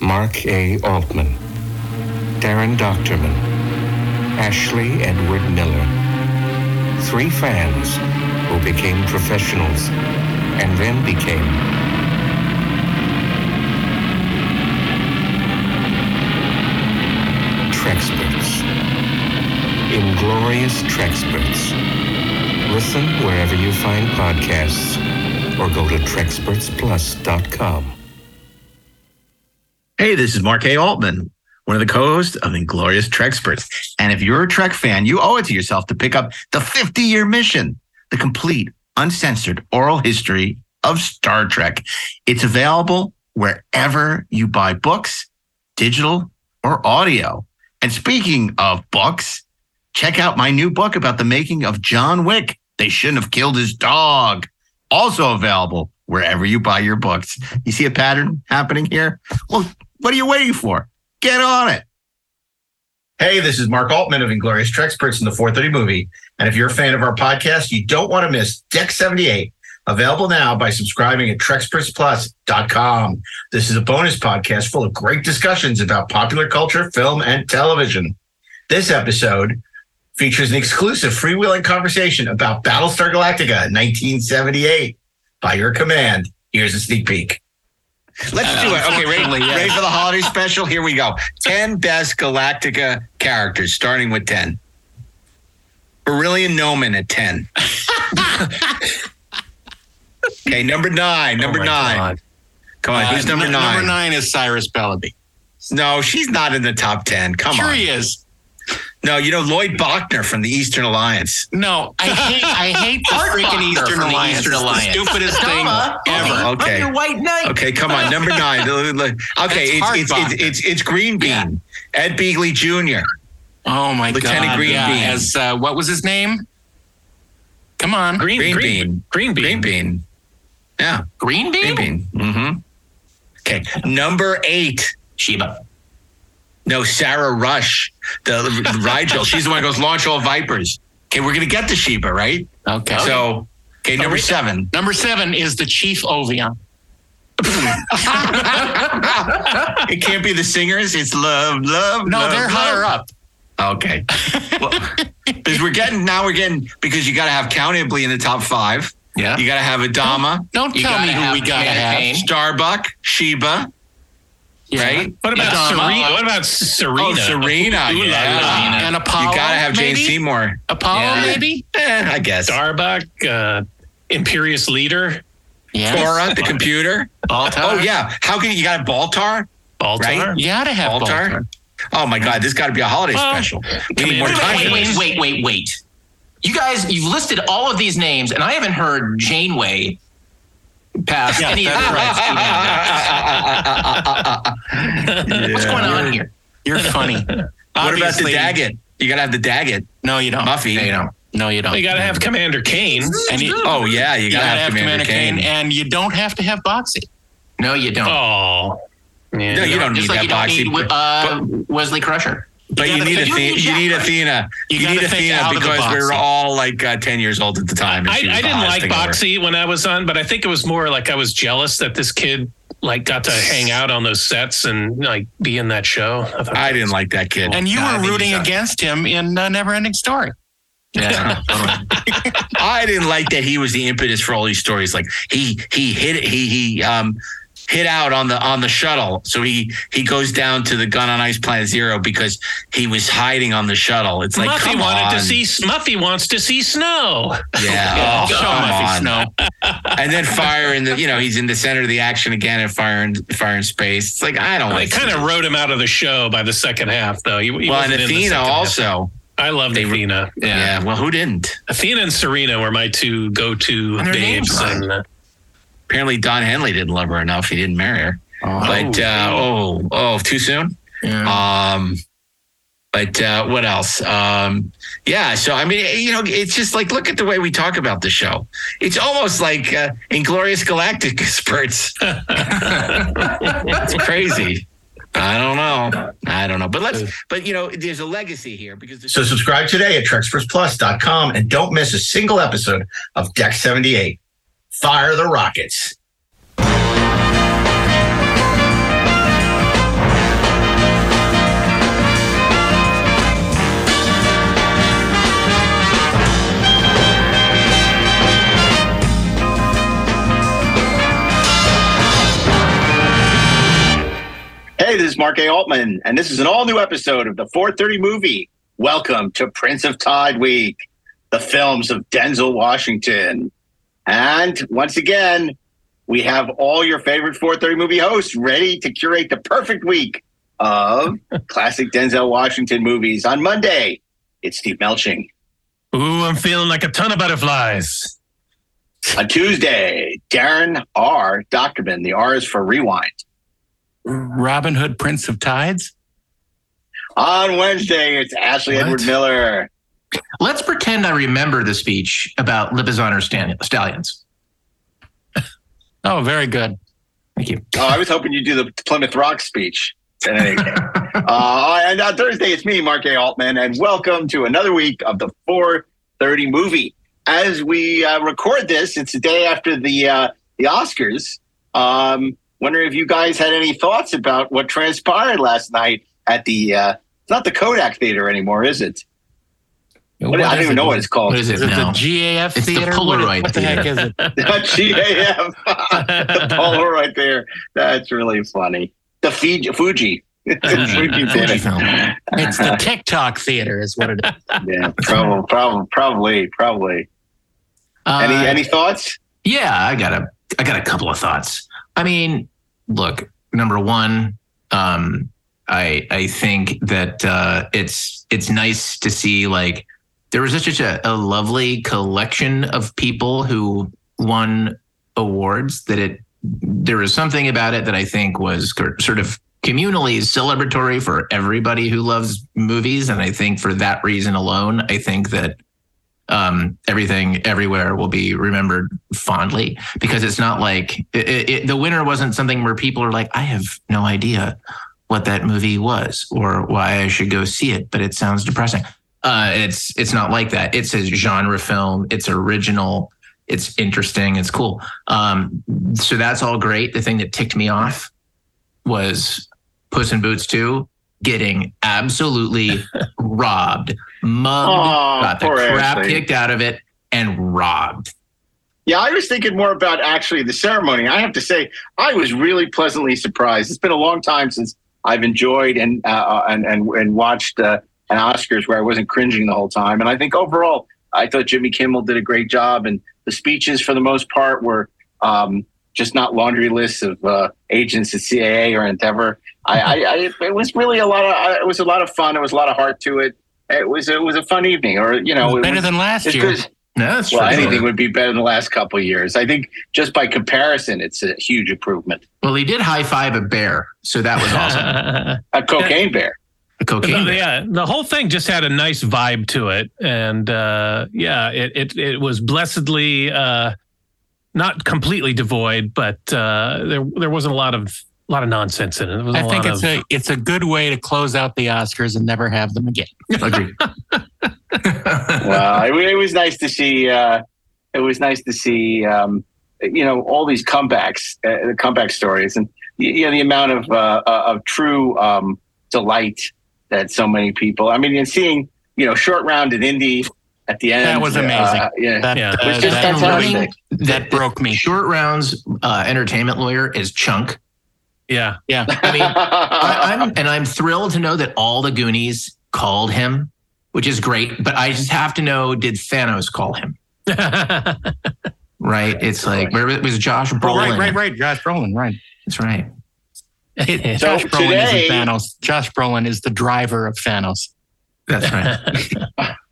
Mark A. Altman, Daren Dochterman, Ashley Edward Miller. Three fans who became professionals and then became Trexperts. Inglorious Trexperts. Listen wherever you find podcasts or go to TrexpertsPlus.com. Hey, this is Mark A. Altman, one of the co-hosts of Inglorious Trexperts. And if you're a Trek fan, you owe it to yourself to pick up the 50-year mission, the complete, uncensored oral history of Star Trek. It's available wherever you buy books, digital or audio. And speaking of books, check out my new book about the making of John Wick. They shouldn't have killed his dog. Also available wherever you buy your books. You see a pattern happening here? Well, what are you waiting for? Get on it. Hey, this is Mark Altman of Inglorious Trexperts in the 430 movie. And if you're a fan of our podcast, you don't want to miss Deck 78, available now by subscribing at TrexpertsPlus.com. This is a bonus podcast full of great discussions about popular culture, film, and television. This episode features an exclusive freewheeling conversation about Battlestar Galactica 1978. By your command, here's a sneak peek. Let's do it. Okay, ready, yes. ready for the holiday special? Here we go. 10 best Galactica characters, starting with 10. Beryllium Noman at 10. okay, number nine. Number Oh nine. God. Come on, who's Uh, number n- nine? Number nine is Cyrus Bellaby. No, she's not in the top 10. Come sure on. he is. No, you know Lloyd Bochner from the Eastern Alliance. No, I hate I hate the Art freaking Bochner Eastern from the Alliance. Eastern Alliance. stupidest thing Comma, ever. I'm Okay. your white knight. Okay, come on, number nine. okay, It's it's it's, it's it's it's Green Bean, Yeah. Ed Begley Jr. Oh my Lieutenant god! Green yeah, Bean. as uh, what was his name? Come on, Green, Green green, bean. green bean. Green Bean. Yeah, Green Green Bean. Bean. Mm-hmm. Okay, number eight. Sheba. No, Sarah Rush, the, the Rigel. She's the one who goes launch all Vipers. Okay, we're gonna get to Sheba, right? Okay. So, okay, number seven. number seven is the Chief Ovion. It can't be the singers. It's love, love. No, love, they're love. higher up. Okay. Well, because we're getting now we're getting because you got to have countably in the top five. Yeah. You got to have Adama, Don't You tell me who we gotta have. Cain. Starbuck, Sheba, Yeah. right? What about Yeah. Serena? What about Serena? Oh, Serena. Ooh la yeah. la. And Apollo. You got to have Jane maybe? Seymour. Apollo, Yeah. maybe. Eh, I guess. Starbuck, uh, Imperious Leader, Yeah. CORA, the computer. Baltar. Oh yeah. How can you, you got a Baltar? Baltar. Right? You gotta have Baltar? Baltar. Oh my God, this got to be a holiday Well, special. We need more Commander time. Wait, wait, wait, wait, wait. You guys, you've listed all of these names, and I haven't heard Janeway past Yeah, any of that's the right. What's going on here? You're funny. What about the daggit? You got to have the daggit. No, you don't. Muffy. No, you don't. No, you don't. You got to have Commander Cain. And you, Oh yeah, you you got to gotta have, Commander, Cain. and you don't have to have Boxey. No, you don't. Oh, yeah. No, you don't Just need like that you don't boxy. need uh, Wesley Crusher. But you, gotta need think- Athena. you need You need Athena. You You, need Athena out of the because we were all like uh, ten years old at the time. I, I didn't like thing ever. Boxey when I was on, but I think it was more like I was jealous that this kid like got to hang out on those sets and like be in that show. I, I that didn't like that kid. And you No, were rooting against him in uh, Neverending Story. Yeah. I didn't like that he was the impetus for all these stories. Like he he hit it, he he um hit out on the on the shuttle. So he he goes down to the gun on ice planet zero because he was hiding on the shuttle. It's like Muffy come wanted on. to see Muffy wants to see snow. Yeah, oh, Show come Muffy on. Snow. And then fire in the you know he's in the center of the action again and fire in fire in space. It's like I don't They like kind of wrote him out of the show by the second half, though. He, he well and wasn't in the Athena second half. also. I loved They were- Athena. Yeah. well, who didn't? Athena and Serena were my two go-to And their names babes. And, uh, Apparently, Don Henley didn't love her enough. He didn't marry her. but uh, oh, oh, too soon. Um, but uh, what else? Um, yeah. So I mean, you know, it's just like look at the way we talk about the show. It's almost like uh, Inglorious Galactic spurts. it's crazy. I don't know. I don't know. But let's. But you know, there's a legacy here because. The So subscribe today at TrexpertsPlus.com and don't miss a single episode of Deck 78. Fire the rockets. Hey, this is Mark A. Altman, and this is an all new episode of the 430 movie. Welcome to Prince of Tide Week, the films of Denzel Washington. And once again, we have all your favorite 430 movie hosts ready to curate the perfect week of classic Denzel Washington movies. On Monday, it's Steve Melching. Ooh, I'm feeling like a ton of butterflies. On Tuesday, Daren R. Dochterman. The R is for rewind. Robin Hood, Prince of Tides. On Wednesday, it's Ashley What? Edward Miller. Let's pretend I remember the speech about Lipizzaner Stallion- Stallions. Oh, very good. Thank you. Oh, I was hoping you'd do the Plymouth Rock speech. In any case. uh, and on Thursday, it's me, Mark A. Altman, and welcome to another week of the 430 movie. As we uh, record this, it's the day after the uh, the Oscars. Um, wondering if you guys had any thoughts about what transpired last night at the. Uh, it's not the Kodak Theater anymore, is it? What- I don't even know what it's called. What is it Is it now? the GAF It's the theater? Polaroid what, what the heck is it? GAF. the Polaroid there. That's really funny. The Fiji, Fuji. The Fuji Theater. Fujifilm. It's the TikTok theater, is what it is. Yeah, probably, probably, probably, probably. Any Uh, any thoughts? Yeah, I got a I got a couple of thoughts. I mean, look, number one, um, I I think that uh, it's it's nice to see like there was such a, a lovely collection of people who won awards that it there was something about it that I think was sort of communally celebratory for everybody who loves movies, and I think for that reason alone, I think that um, everything everywhere will be remembered fondly because it's not like it, it, it- the winner wasn't something where people are like, I have no idea what that movie was or why I should go see it, but it sounds depressing. Uh, it's it's not like that. It's a genre film. It's original. It's interesting. It's cool. Um, so that's all great. The thing that ticked me off was Puss in Boots 2 getting absolutely robbed, mugged, Aw, got the crap Ashley. kicked out of it, and robbed. Yeah, I was thinking more about actually the ceremony. I have to say, I was really pleasantly surprised. It's been a long time since I've enjoyed and uh, and and and watched uh, an Oscars where I wasn't cringing the whole time. And I think overall, I thought Jimmy Kimmel did a great job, and the speeches for the most part were um, just not laundry lists of uh, agents at CAA or Endeavor. I, I, I it was really a lot of it was a lot of fun. It was a lot of heart to it. It was it was a fun evening, or you know, it better was, than last year. No, that's Well, true. anything would be better than the last couple of years. I think just by comparison, it's a huge improvement. Well, he did high five a bear, so that was awesome. A cocaine bear. A cocaine. bear. yeah, the whole thing just had a nice vibe to it, and uh, yeah, it, it it was blessedly uh, not completely devoid, but uh, there there wasn't a lot of a lot of nonsense in it. There was I a think lot it's of, a it's a good way to close out the Oscars and never have them again. Agreed. well, it, it was nice to see. Uh, it was nice to see. Um, you know, all these comebacks, uh, the comeback stories, and you know the amount of uh, uh, of true um, delight that so many people. I mean, and seeing you know short round in Indy at the end. That was amazing. Uh, yeah, That, Yeah. uh, was just that, fantastic. Learning that broke me. Short rounds uh, entertainment lawyer is Chunk. yeah. Yeah. I mean, I, I'm and I'm thrilled to know that all the Goonies called him, which is great. But I just have to know: Did Thanos call him? Right? It's like where was Josh Oh, Brolin. right, right, right. Josh Brolin, right. That's right. It, So Josh Brolin today- isn't Thanos. Josh Brolin is the driver of Thanos. That's right.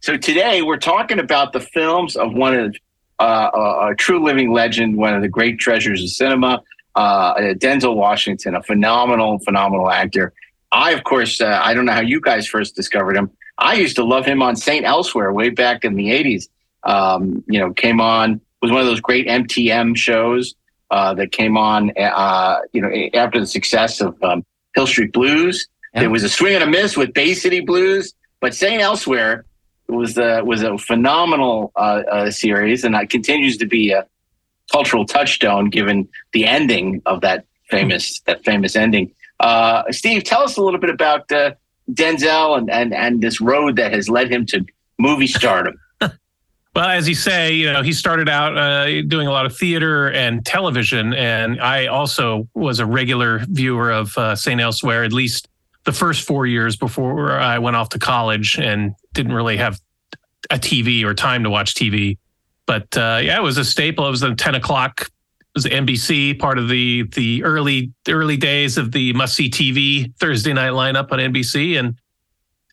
So today we're talking about the films of one of uh, a, a true living legend, one of the great treasures of cinema, uh, Denzel Washington, a phenomenal, phenomenal actor. I, of course, uh, I don't know how you guys first discovered him. I used to love him on Saint Elsewhere way back in the '80s. Um, you know, came on was one of those great MTM shows uh, that came on. Uh, you know, after the success of um, Hill Street Blues, Yeah. there was a swing and a miss with Bay City Blues, but Saint Elsewhere was uh, was a phenomenal uh, uh, series, and it continues to be a cultural touchstone given the ending of that famous that famous ending. Uh, Steve, tell us a little bit about uh, Denzel and, and and this road that has led him to movie stardom. Well, as you say, you know, he started out uh, doing a lot of theater and television, and I also was a regular viewer of uh, St. Elsewhere, at least the first four years before I went off to college and didn't really have a TV or time to watch TV. But uh, yeah, it was a staple. It was the 10 o'clock. It was NBC, part of the the early early days of the must see TV Thursday night lineup on NBC, and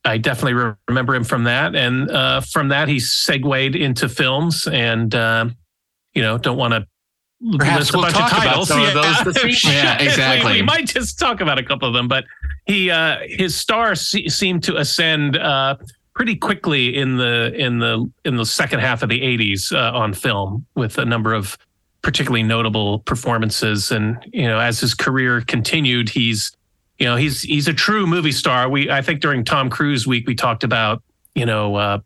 I definitely re- remember him from that. And uh, from that, he segued into films, and uh, you know, don't want to Perhaps a we'll bunch talk of about titles. some of those this week. Yeah, exactly. we, we might just talk about a couple of them, but he uh, his star se- seemed to ascend uh, pretty quickly in the in the in the second half of the '80s uh, on film with a number of particularly notable performances. And you know, as his career continued, he's you know he's he's a true movie star. We I think during Tom Cruise week we talked about you know uh,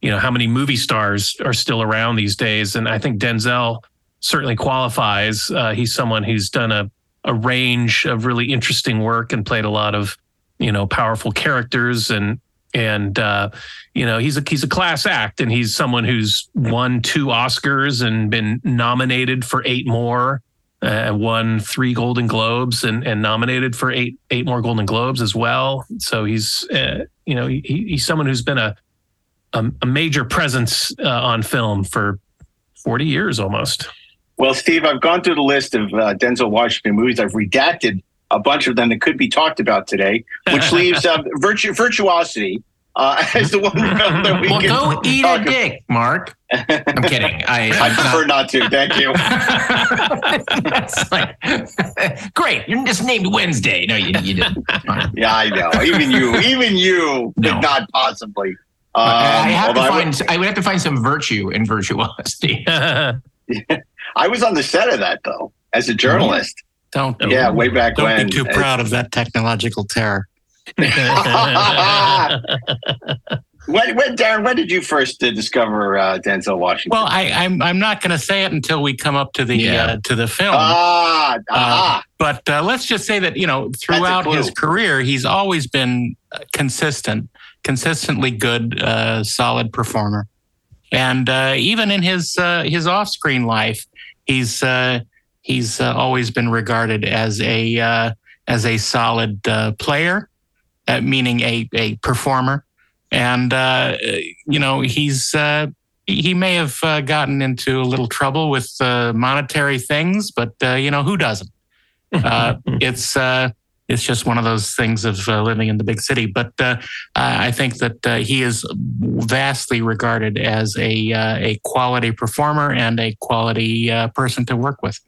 you know how many movie stars are still around these days, and I think Denzel certainly qualifies. Uh, he's someone who's done a a range of really interesting work and played a lot of you know powerful characters and and uh, you know he's a he's a class act and he's someone who's won two Oscars and been nominated for eight more uh, won three Golden Globes and and nominated for eight eight more Golden Globes as well so he's uh, you know he, he's someone who's been a a, a major presence uh, on film for 40 years almost Well, Steve, I've gone through the list of uh, Denzel Washington movies. I've redacted a bunch of them that could be talked about today, which leaves uh, virtu- virtuosity uh, as the one film that we well, can go eat talk a dick, Mark. I'm kidding. I, I prefer not to. Thank you. Like, great. You're just named Wednesday. No, you, you didn't. Yeah, I know. Even you, even you, No. could not possibly. Um, I have to although I, find. I would have to find some virtue in virtuosity. I was on the set of that though, as a journalist. Don't Yeah, way back don't when. be too proud of that technological terror. When, when, Daren, when did you first uh, discover uh, Denzel Washington? Well, I, I'm I'm not going to say it until we come up to the Yeah. uh, to the film. ah, ah, But uh, let's just say that you know throughout his career, he's always been uh, consistent, consistently good, uh, solid performer, and uh, even in his uh, his off screen life, he's uh, he's uh, always been regarded as a uh, as a solid uh, player, uh, meaning a a performer, and uh, you know he's. Uh, he may have uh, gotten into a little trouble with uh, monetary things, but uh, you know who doesn't? uh, it's uh, it's just one of those things of uh, living in the big city. But uh, I think that uh, he is vastly regarded as a uh, a quality performer and a quality uh, person to work with.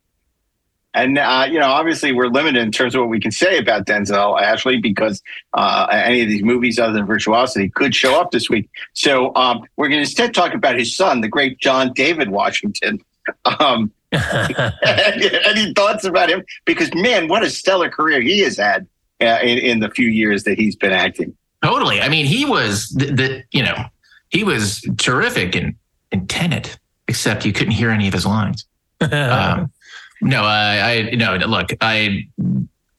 And uh, you know, obviously, we're limited in terms of what we can say about Denzel, Ashley, because uh, any of these movies other than Virtuosity could show up this week. So um, we're going to instead talk about his son, the great John David Washington. Um, any thoughts about him? Because man, what a stellar career he has had uh, in, in the few years that he's been acting. Totally. I mean, he was the, the you know he was terrific in in Tenet, except you couldn't hear any of his lines. Um, no, I, I no look, I.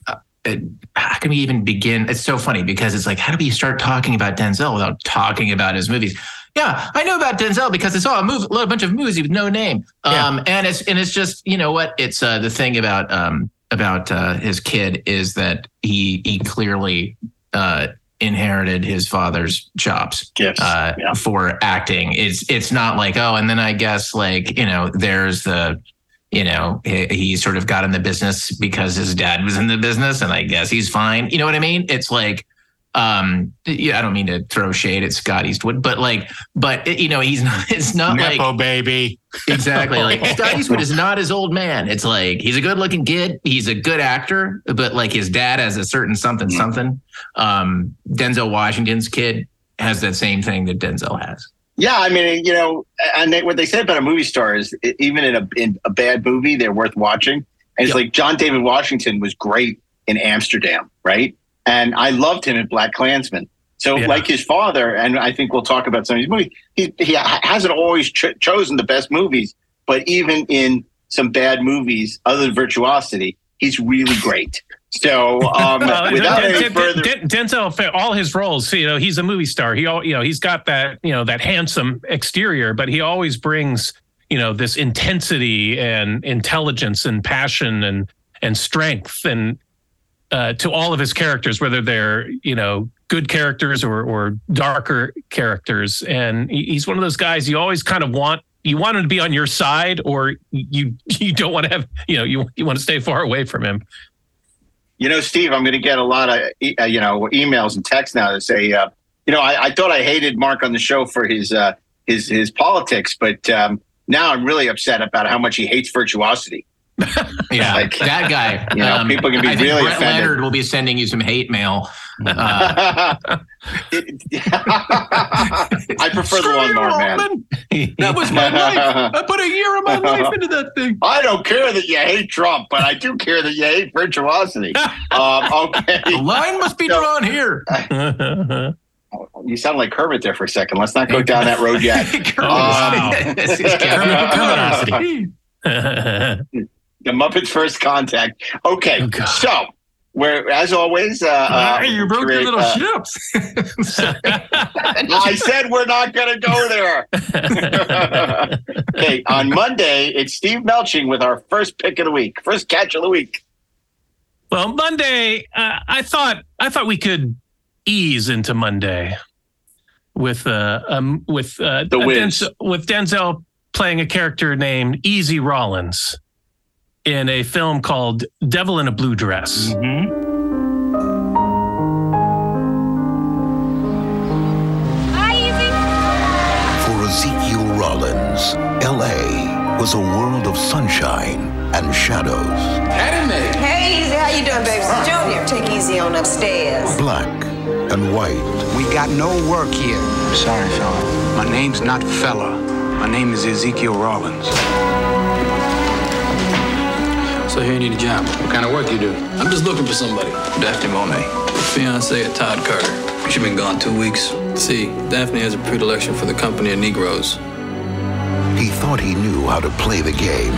uh, it- How can we even begin? It's so funny because it's like, how do we start talking about Denzel without talking about his movies? Yeah, I know about Denzel because I saw a movie, a bunch of movies with no name. Um, and it's and it's just you know what? It's uh, the thing about um about uh, his kid is that he he clearly uh, inherited his father's chops uh, Yeah. for acting. It's it's not like oh, and then I guess like you know there's the you know he, he sort of got in the business because his dad was in the business, and I guess he's fine. You know what I mean? It's like um yeah, I don't mean to throw shade at Scott Eastwood, but like but you know he's not. It's not like Nepo baby. Exactly. Like Scott Eastwood is not his old man. It's like he's a good looking kid. He's a good actor, but like his dad has a certain something Mhm. something. Um, Denzel Washington's kid has that same thing that Denzel has. Yeah, I mean, you know, and they, what they say about a movie star is even in a in a bad movie, they're worth watching. And it's Yep. like John David Washington was great in Amsterdam, right? And I loved him in Black Klansman. So, Yeah. like his father, and I think we'll talk about some of his movies. He he hasn't always ch- chosen the best movies, but even in some bad movies, other than Virtuosity, he's really great. So, um, without any further, Den- Denzel, all his roles, you know, he's a movie star. He, al- you know, he's got that, you know, that handsome exterior, but he always brings, you know, this intensity and intelligence and passion and and strength and uh, to all of his characters, whether they're, you know, good characters or or darker characters. And he's one of those guys you always kind of want. You want him to be on your side, or you you don't want to have, you know, you you want to stay far away from him. You know, Steve, I'm going to get a lot of uh, you know emails and texts now that say, uh, you know, I, I thought I hated Mark on the show for his uh, his his politics, but um, now I'm really upset about how much he hates virtuosity. Yeah, Like, that guy. um, you know, people can be I think really Brett offended. Leonard will be sending you some hate mail. Uh, I prefer the lawnmower man. That was my life. I put a year of my life into that thing. I don't care that you hate Trump, but I do care that you hate virtuosity. Um, okay, The line must be No. drawn here. you sound like Kermit there for a second. Let's not go down that road yet. wow. This is Kermit the Muppets First Contact. Okay, Oh, God. so where as always, uh, uh, Hey, you broke your little uh, ships. I said we're not going to go there. okay, on Monday it's Steve Melching with our first pick of the week, first catch of the week. Well, Monday, uh, I thought I thought we could ease into Monday with uh um with uh The Denzel, with Denzel playing a character named Easy Rollins in a film called Devil in a Blue Dress. For Ezekiel Rollins, LA was a world of sunshine and shadows, Hey, easy. How you doing, baby? Junior, take easy on upstairs. black and white, We got no work here. Sorry, fella. My name's not fella. My name is Ezekiel Rollins. So here you need a job. What kind of work you do? I'm just looking for somebody. Daphne Monet. Fiance of Todd Carter. She's been gone two weeks. See, Daphne has a predilection for the company of Negroes. he thought he knew how to play the game.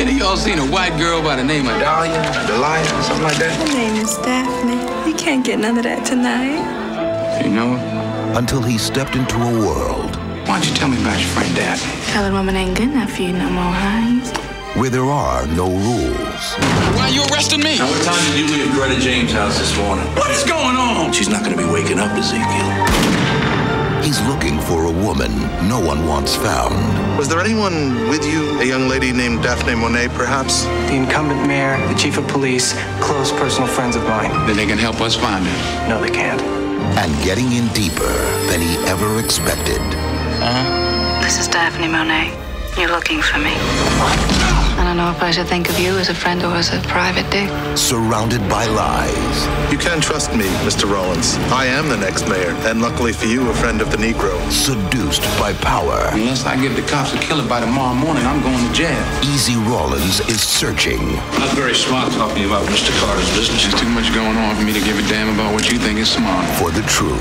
Any of y'all seen a white girl by the name of Dahlia, Delia, or something like that. Her name is Daphne. You can't get none of that tonight. You know her? Until he stepped into a world Why don't you tell me about your friend Daphne? Colored woman ain't good enough for you no more, Hines. where there are no rules. Why are you arresting me? What time did you leave Coretta James' house this morning? What is going on? She's not going to be waking up, Ezekiel. He's looking for a woman no one wants found. Was there anyone with you, a young lady named Daphne Monet, perhaps? The incumbent mayor, the chief of police, close personal friends of mine. Then they can help us find her. No, they can't. and getting in deeper than he ever expected. This is Daphne Monet. You're looking for me. I don't know if I should think of you as a friend or as a private dick. Surrounded by lies, You can trust me, Mr. Rollins. I am the next mayor, and luckily for you, a friend of the Negro. seduced by power, Unless I give the cops a killer by tomorrow morning, I'm going to jail. Easy Rollins is searching Not very smart talking about Mr. Carter's business. There's too much going on for me to give a damn about what you think is smart. for the truth.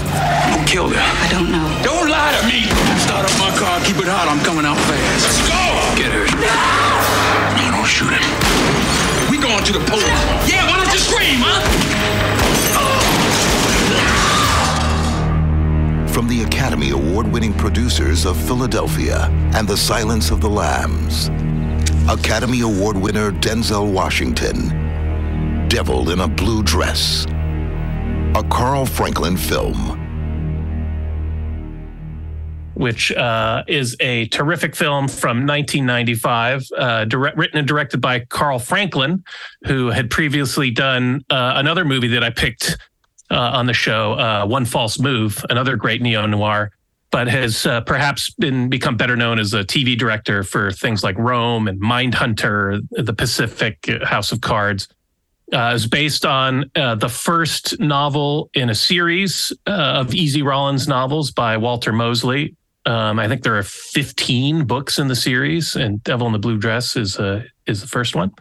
Who killed her? I don't know. Don't lie to me! Start up my car, keep it hot, I'm coming out fast. Let's go! Get her. No, don't shoot him. We going to the police. Yeah, why don't you scream, huh? From the Academy Award winning producers of Philadelphia and The Silence of the Lambs, Academy Award winner Denzel Washington, Devil in a Blue Dress, a Carl Franklin film. Which uh, is a terrific film from 1995, uh, direct, written and directed by Carl Franklin, who had previously done uh, another movie that I picked uh, on the show, uh, One False Move, another great neo noir, but has uh, perhaps been become better known as a TV director for things like Rome and Mindhunter, The Pacific, House of Cards. Is based on the first novel in a series of Easy Rollins novels by Walter Mosley. Um, I think there are 15 books in the series, and Devil in the Blue Dress is uh, is the first one.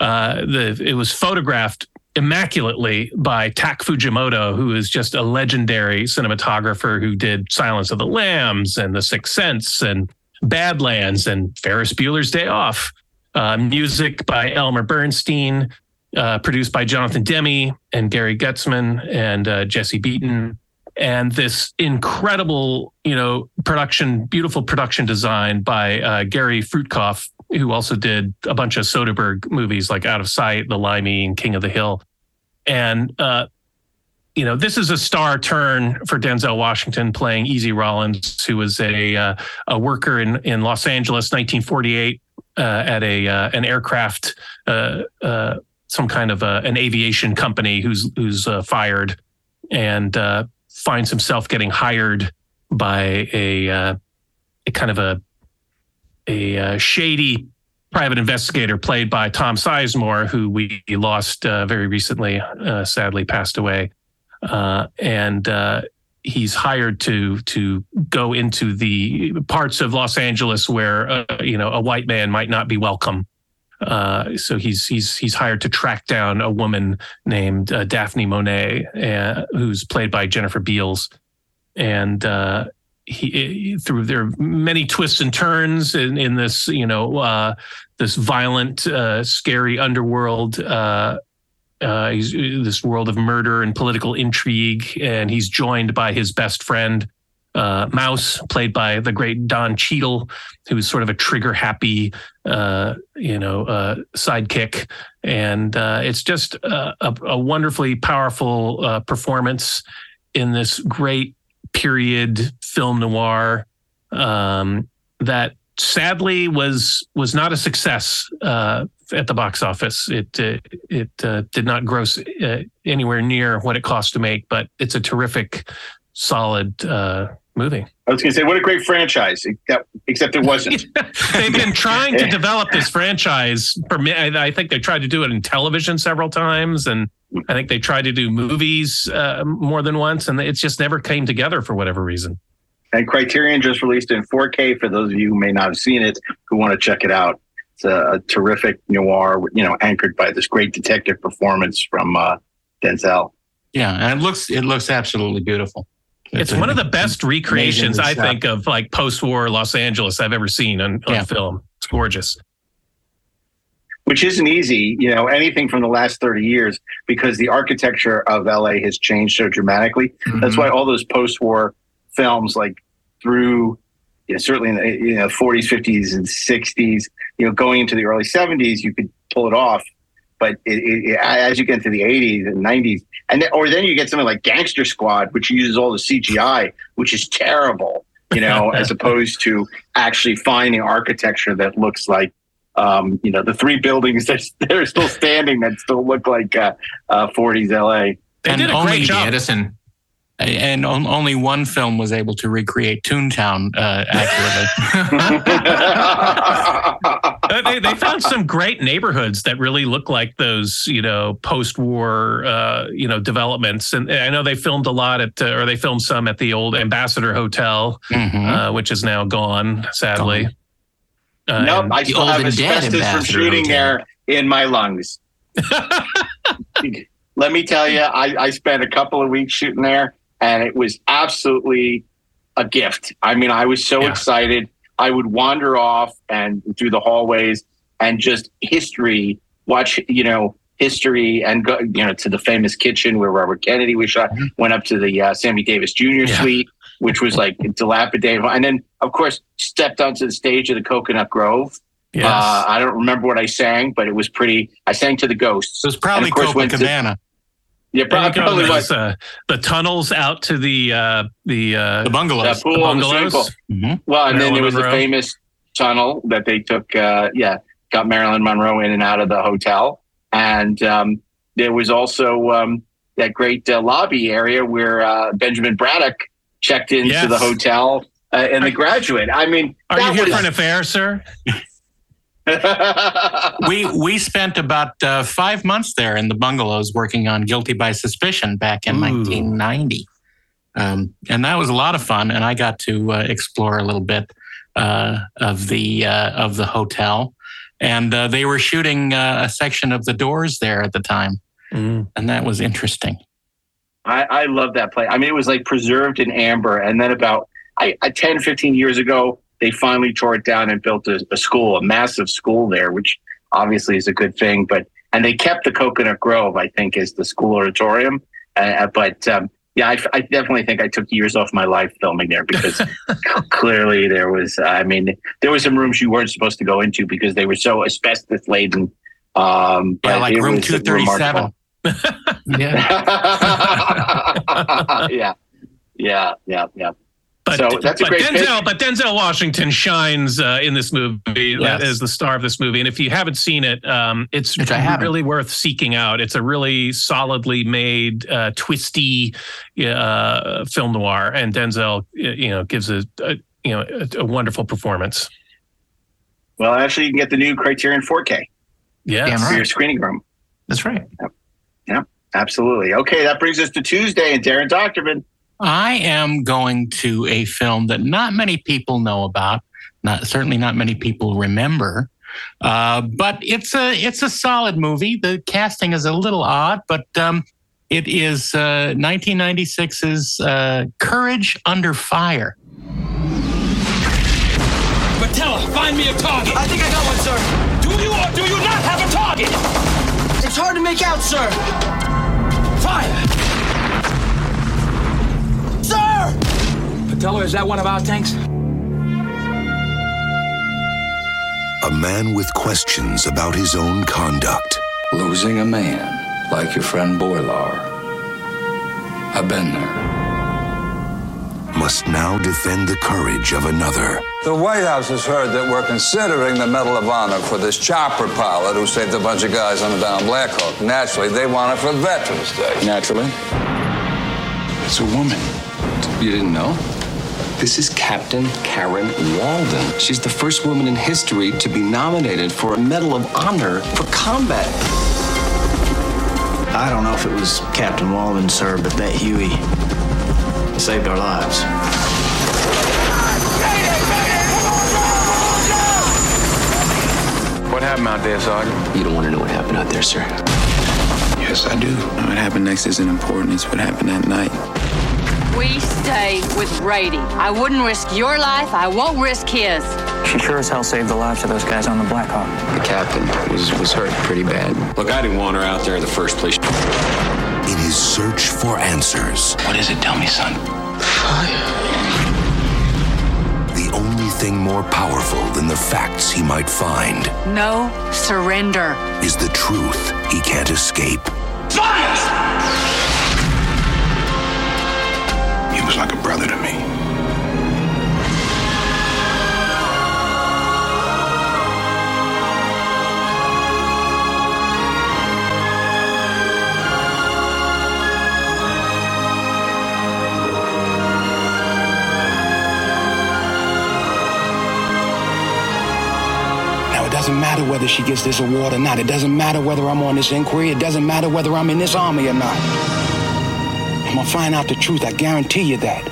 Uh, the it was photographed immaculately by Tak Fujimoto, who is just a legendary cinematographer who did Silence of the Lambs and The Sixth Sense and Badlands and Ferris Bueller's Day Off. Uh, music by Elmer Bernstein. uh, produced by Jonathan Demme and Gary Goetzman and uh, Jesse Beaton. And this incredible, you know, production, beautiful production design by uh, Gary Frutkoff, who also did a bunch of Soderbergh movies like Out of Sight, The Limey, and King of the Hill. And uh, you know, this is a star turn for Denzel Washington playing Easy Rollins, who was a uh, a worker in in Los Angeles, 1948, uh, at a uh, an aircraft, uh, uh, some kind of a, an aviation company, who's who's uh, fired, and finds himself getting hired by a a kind of a a shady private investigator played by Tom Sizemore, who we lost very recently, sadly passed away uh, and uh, he's hired to to go into the parts of Los Angeles where uh, you know a white man might not be welcome. Uh, so he's he's he's hired to track down a woman named uh, Daphne Monet, uh, who's played by Jennifer Beals, and he through there are many twists and turns in, in this you know this violent, scary underworld uh, uh, this world of murder and political intrigue, and he's joined by his best friend uh, Mouse, played by the great Don Cheadle, who's sort of a trigger-happy, uh, you know, uh, sidekick, and uh, it's just a, a, wonderfully powerful performance in this great period film noir um, that sadly was was not a success uh, at the box office. It uh, it uh, did not gross uh, anywhere near what it cost to make, but it's a terrific, solid uh, movie. I was going to say, what a great franchise, except it wasn't. They've been trying to develop this franchise for me. I think they tried to do it in television several times, and I think they tried to do movies uh, more than once, and it's just never came together for whatever reason. And Criterion just released it in 4K for those of you who may not have seen it who want to check it out. It's a, a terrific noir, you know, anchored by this great detective performance from uh, Denzel. Yeah, and it looks it looks absolutely beautiful. It's, it's one of the best recreations I think of like post-war Los Angeles I've ever seen on, on yeah. film. It's gorgeous. Which isn't easy, you know, anything from the last 30 years because the architecture of LA has changed so dramatically. Mm-hmm. That's why all those post-war films like through you know, certainly in the you know 40s, 50s, and 60s, you know, going into the early 70s, you could pull it off. But it, it, as you get into the 80s and 90s, and then, or then you get something like Gangster Squad, which uses all the CGI, which is terrible, you know, as opposed to actually finding architecture that looks like, um, you know, the three buildings that are still standing that still look like uh, uh, 40s LA. They and did a great job. Edison and on, only one film was able to recreate Toontown uh, accurately. they, they, found some great neighborhoods that really look like those, you know, post-war, uh, you know, developments. And I know they filmed a lot at, uh, or they filmed some at the old Ambassador Hotel, mm-hmm. Uh, which is now gone, sadly. Gone. Uh, nope, I still have asbestos from shooting Hotel. there in my lungs. Let me tell you, I, I spent a couple of weeks shooting there and it was absolutely a gift. I mean, I was so yeah. excited. I would wander off and through the hallways and just history, watch, you know, history and go, you know, to the famous kitchen where Robert Kennedy was shot, mm-hmm. went up to the uh, Sammy Davis Jr. Yeah. suite, which was like dilapidated. And then, of course, stepped onto the stage of the Coconut Grove. Yes. Uh, I don't remember what I sang, but it was pretty. I sang to the ghosts. It was probably Copacabana. Yeah, probably, probably those, uh, the tunnels out to the uh, the uh, the bungalows. The pool the bungalows. The mm-hmm. Well, and Marilyn then there was Monroe. the famous tunnel that they took. Uh, yeah, got Marilyn Monroe in and out of the hotel, and um, there was also um, that great uh, lobby area where uh, Benjamin Braddock checked into yes. the hotel uh, in The Graduate. I mean, are you here was, for an affair, sir? we we spent about uh, five months there in the bungalows working on Guilty by Suspicion back in Ooh. 1990, um, and that was a lot of fun. And I got to uh, explore a little bit uh, of the uh, of the hotel, and uh, they were shooting uh, a section of the Doors there at the time, mm. and that was interesting. I, I love that play. I mean, it was like preserved in amber, and then about I, 10, 15 years ago, they finally tore it down and built a, a school, a massive school there, which obviously is a good thing. But and they kept the Coconut Grove, I think, as the school auditorium. Uh, but um, yeah, I, I, definitely think I took years off my life filming there because clearly there was, I mean, there were some rooms you weren't supposed to go into because they were so asbestos laden. Um, yeah, like room 237. yeah. yeah. Yeah. Yeah. Yeah. But, so that's but great Denzel, pick. but Denzel Washington shines uh, in this movie Yes. as the star of this movie. And if you haven't seen it, um, it's Which really worth seeking out. It's a really solidly made, uh, twisty uh, film noir, and Denzel, you know, gives a, a you know a, a wonderful performance. Well, actually, you can get the new Criterion 4K Yeah, Damn for right. your screening room. That's right. Yeah, absolutely. Okay, that brings us to Tuesday and Daren Dochterman. I am going to a film that not many people know about, not certainly not many people remember. Uh, but it's a it's a solid movie. The casting is a little odd, but um, it is uh, 1996's uh, Courage Under Fire. Patella, find me a target. I think I got one, sir. Do you or do you not have a target? It's hard to make out, sir. Fire! Patella, is that one of our tanks? A man with questions about his own conduct. Losing a man like your friend Boylar. I've been there. Must now defend the courage of another. The White House has heard that we're considering the Medal of Honor for this chopper pilot who saved a bunch of guys on the down Black Hawk. Naturally, they want it for Veterans Day. Naturally. It's a woman. You didn't know? This is Captain Karen Walden. She's the first woman in history to be nominated for a Medal of Honor for combat. I don't know if it was Captain Walden, sir, but that Huey saved our lives. What happened out there, Sergeant? You don't want to know what happened out there, sir. Yes, I do. What happened next isn't important. It's what happened that night. We stay with Rady. I wouldn't risk your life. I won't risk his. She sure as hell saved the lives of those guys on the Black Hawk. The captain was, was hurt pretty bad. Look, I didn't want her out there in the first place. In his search for answers, What is it? Tell me, son. Fire. The only thing more powerful than the facts he might find No surrender. is the truth he can't escape. He was like a brother to me. Now, it doesn't matter whether she gets this award or not. It doesn't matter whether I'm on this inquiry. It doesn't matter whether I'm in this army or not. I'm gonna find out the truth. I guarantee you that.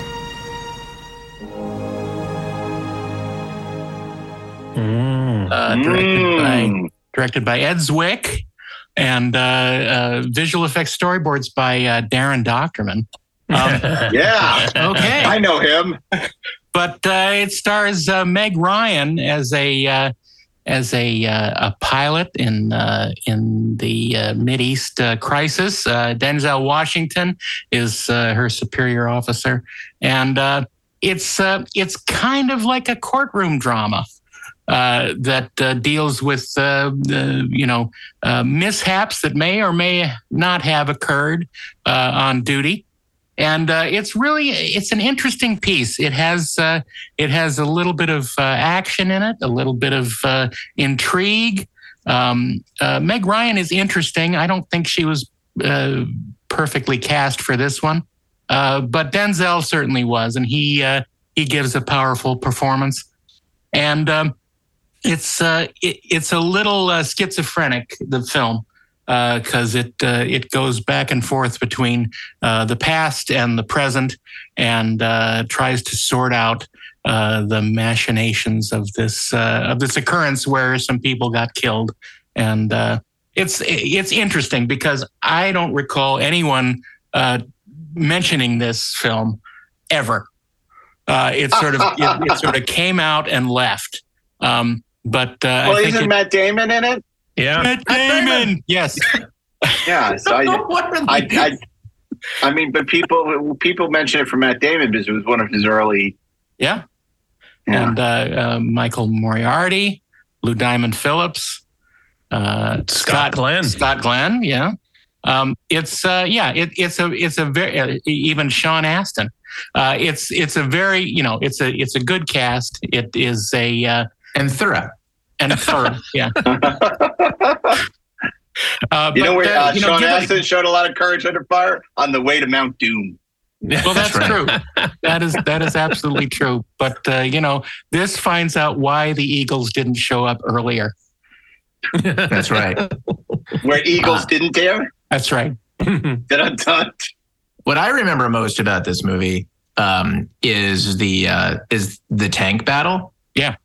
uh, directed by directed by Ed Zwick, and uh, uh, visual effects storyboards by uh, Daren Dochterman. Um, Yeah. okay, I know him. but uh, it stars uh, Meg Ryan as a uh, as a uh, a pilot in uh, in the uh, Mid East uh, crisis. Uh, Denzel Washington is uh, her superior officer, and it's it's kind of like a courtroom drama. That deals with you know mishaps that may or may not have occurred on duty, and uh, it's really it's an interesting piece. It has uh, it has a little bit of uh, action in it, a little bit of uh, intrigue. Um, uh, Meg Ryan is interesting. I don't think she was uh, perfectly cast for this one, but Denzel certainly was, and he he gives a powerful performance. And um, it's it, it's a little schizophrenic the film because it uh, it goes back and forth between uh, the past and the present and uh, tries to sort out uh, the machinations of this uh, of this occurrence where some people got killed and uh, it's it's interesting because I don't recall anyone uh, mentioning this film ever. Uh, it sort of it, it sort of came out and left. Um, but uh, Well, I isn't it- Matt Damon in it? Yeah. Matt Damon. Yes. Yeah, so I, I, I, I mean, but people people mention it for Matt Damon because it was one of his early. Yeah. Yeah. And uh, uh, Michael Moriarty, Lou Diamond Phillips, uh, Scott, Glenn. Scott Glenn. Yeah. Um, it's uh, yeah. It, it's a it's a very uh, even Sean Astin. Uh, it's it's a very you know it's a it's a good cast. It is a uh, and thorough and thorough. yeah. Uh, You know where uh, uh, you know, Sean given- Astin showed a lot of courage under fire on the way to Mount Doom. Well, that's true. That is that is absolutely true. But uh, you know, this finds out why the Eagles didn't show up earlier. That's right. Where Eagles Uh, didn't dare. That's right. What I remember most about this movie um, is the uh, is the tank battle. Yeah.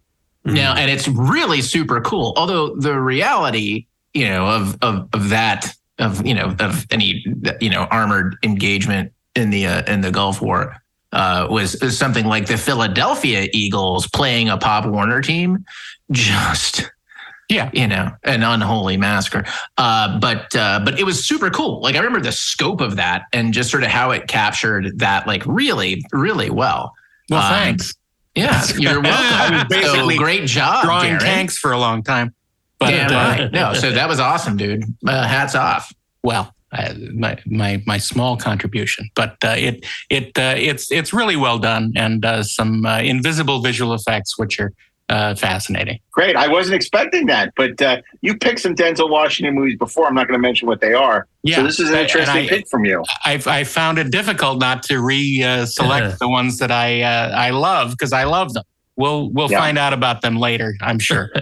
Now, and it's really super cool. Although the reality, you know, of of of that of you know of any you know armored engagement in the uh, in the Gulf War uh, was, was something like the Philadelphia Eagles playing a Pop Warner team, just yeah, you know, an unholy massacre. Uh, but uh, but it was super cool. Like I remember the scope of that and just sort of how it captured that like really really well. Well, Um, thanks. Yeah, you're welcome. I was basically so great job, drawing tanks for a long time. But Damn uh, right. No, so that was awesome, dude. Uh, hats off. well, uh, my my my small contribution, but uh, it it uh, it's it's really well done and uh, some uh, invisible visual effects which are uh, fascinating. Great. I wasn't expecting that, but uh, you picked some Denzel Washington movies before. I'm not going to mention what they are. Yeah. so this is an interesting I- pick from you. I've I found it difficult not to re-select the ones that I uh, I love because I love them. We'll we'll Yeah. find out about them later, I'm sure.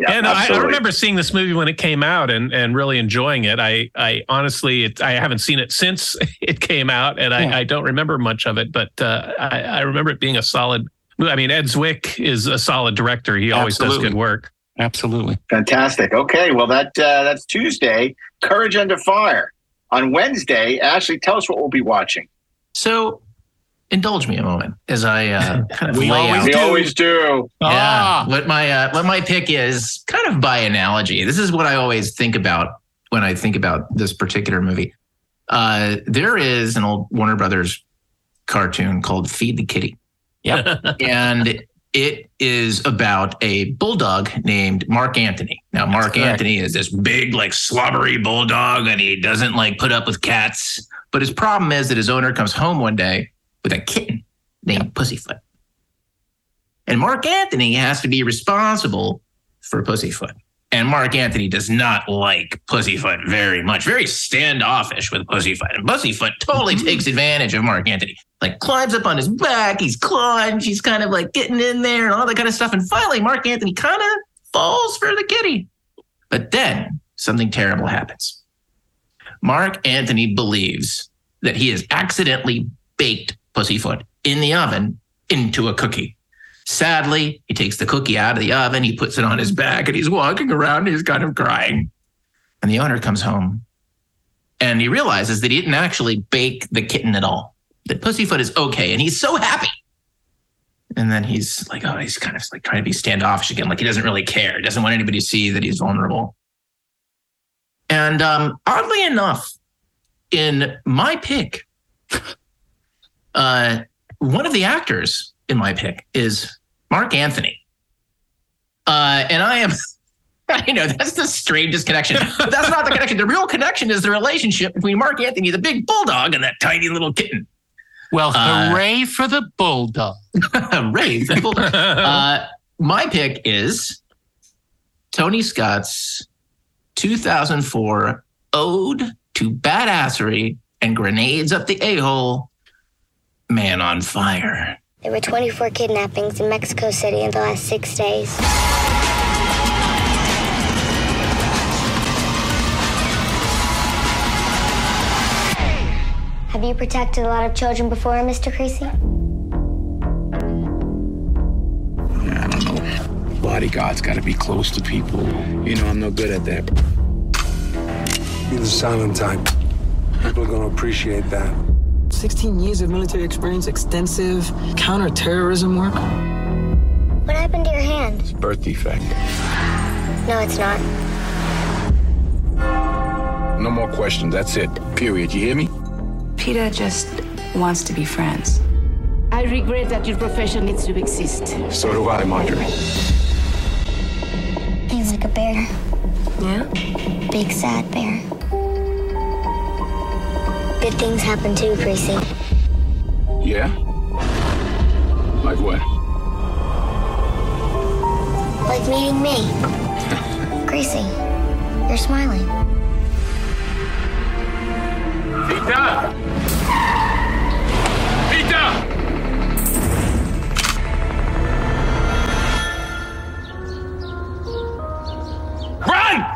Yeah, no, I, I remember seeing this movie when it came out and and really enjoying it. I I honestly it, I haven't seen it since it came out, and I, Yeah. I don't remember much of it, but uh, I, I remember it being a solid. I mean, Ed Zwick is a solid director. He always does good work. Absolutely. Fantastic. Okay, well that uh, that's Tuesday. Courage Under Fire. On Wednesday, Ashley, tell us what we'll be watching. So indulge me a moment as I uh, kind of We lay always out. We do. always do. Yeah. Ah. What my uh, what my pick is kind of by analogy. This is what I always think about when I think about this particular movie. Uh, there is an old Warner Brothers cartoon called Feed the Kitty. Yep. and it is about a bulldog named Mark Anthony. Now, Mark. Anthony is this big, like slobbery bulldog, and he doesn't like put up with cats. But his problem is that his owner comes home one day with a kitten named Pussyfoot. And Mark Anthony has to be responsible for Pussyfoot. And Mark Anthony does not like Pussyfoot very much, very standoffish with Pussyfoot. And Pussyfoot totally mm-hmm. takes advantage of Mark Anthony. Like climbs up on his back, he's clawing, she's kind of like getting in there and all that kind of stuff. And finally, Mark Anthony kind of falls for the kitty. But then something terrible happens. Mark Anthony believes that he has accidentally baked Pussyfoot in the oven into a cookie. Sadly, he takes the cookie out of the oven, he puts it on his back, and he's walking around and he's kind of crying. And the owner comes home and he realizes that he didn't actually bake the kitten at all, that Pussyfoot is okay. And he's so happy. And then he's like, oh, he's kind of like trying to be standoffish again, like he doesn't really care, He doesn't want anybody to see that he's vulnerable. And um, oddly enough, in my pick, uh, one of the actors in my pick is Marc Anthony. Uh, and I am, I know that's the strangest connection, but that's not the connection. The real connection is the relationship between Mark Anthony, the big bulldog, and that tiny little kitten. Well, Uh, hooray for the bulldog. Hooray for the bulldog. uh, my pick is Tony Scott's 2004 Ode to Badassery and Grenades Up the A-Hole, Man on Fire. There were 24 kidnappings in Mexico City in the last six days. Have you protected a lot of children before, Mr. Creasy? I don't know. Bodyguards got to be close to people. You know, I'm no good at that. Be the silent type. People are going to appreciate that. 16 years of military experience, extensive counterterrorism work. What happened to your hand? It's birth defect. No, it's not. No more questions. That's it. Period. You hear me? Peter just wants to be friends. I regret that your profession needs to exist. So do I, Marjorie. He's like a bear. Yeah? Big sad bear. Good things happen too, Creasy. Yeah? Like what? Like meeting me. Gracie, you're smiling. Peter! Peter! Run!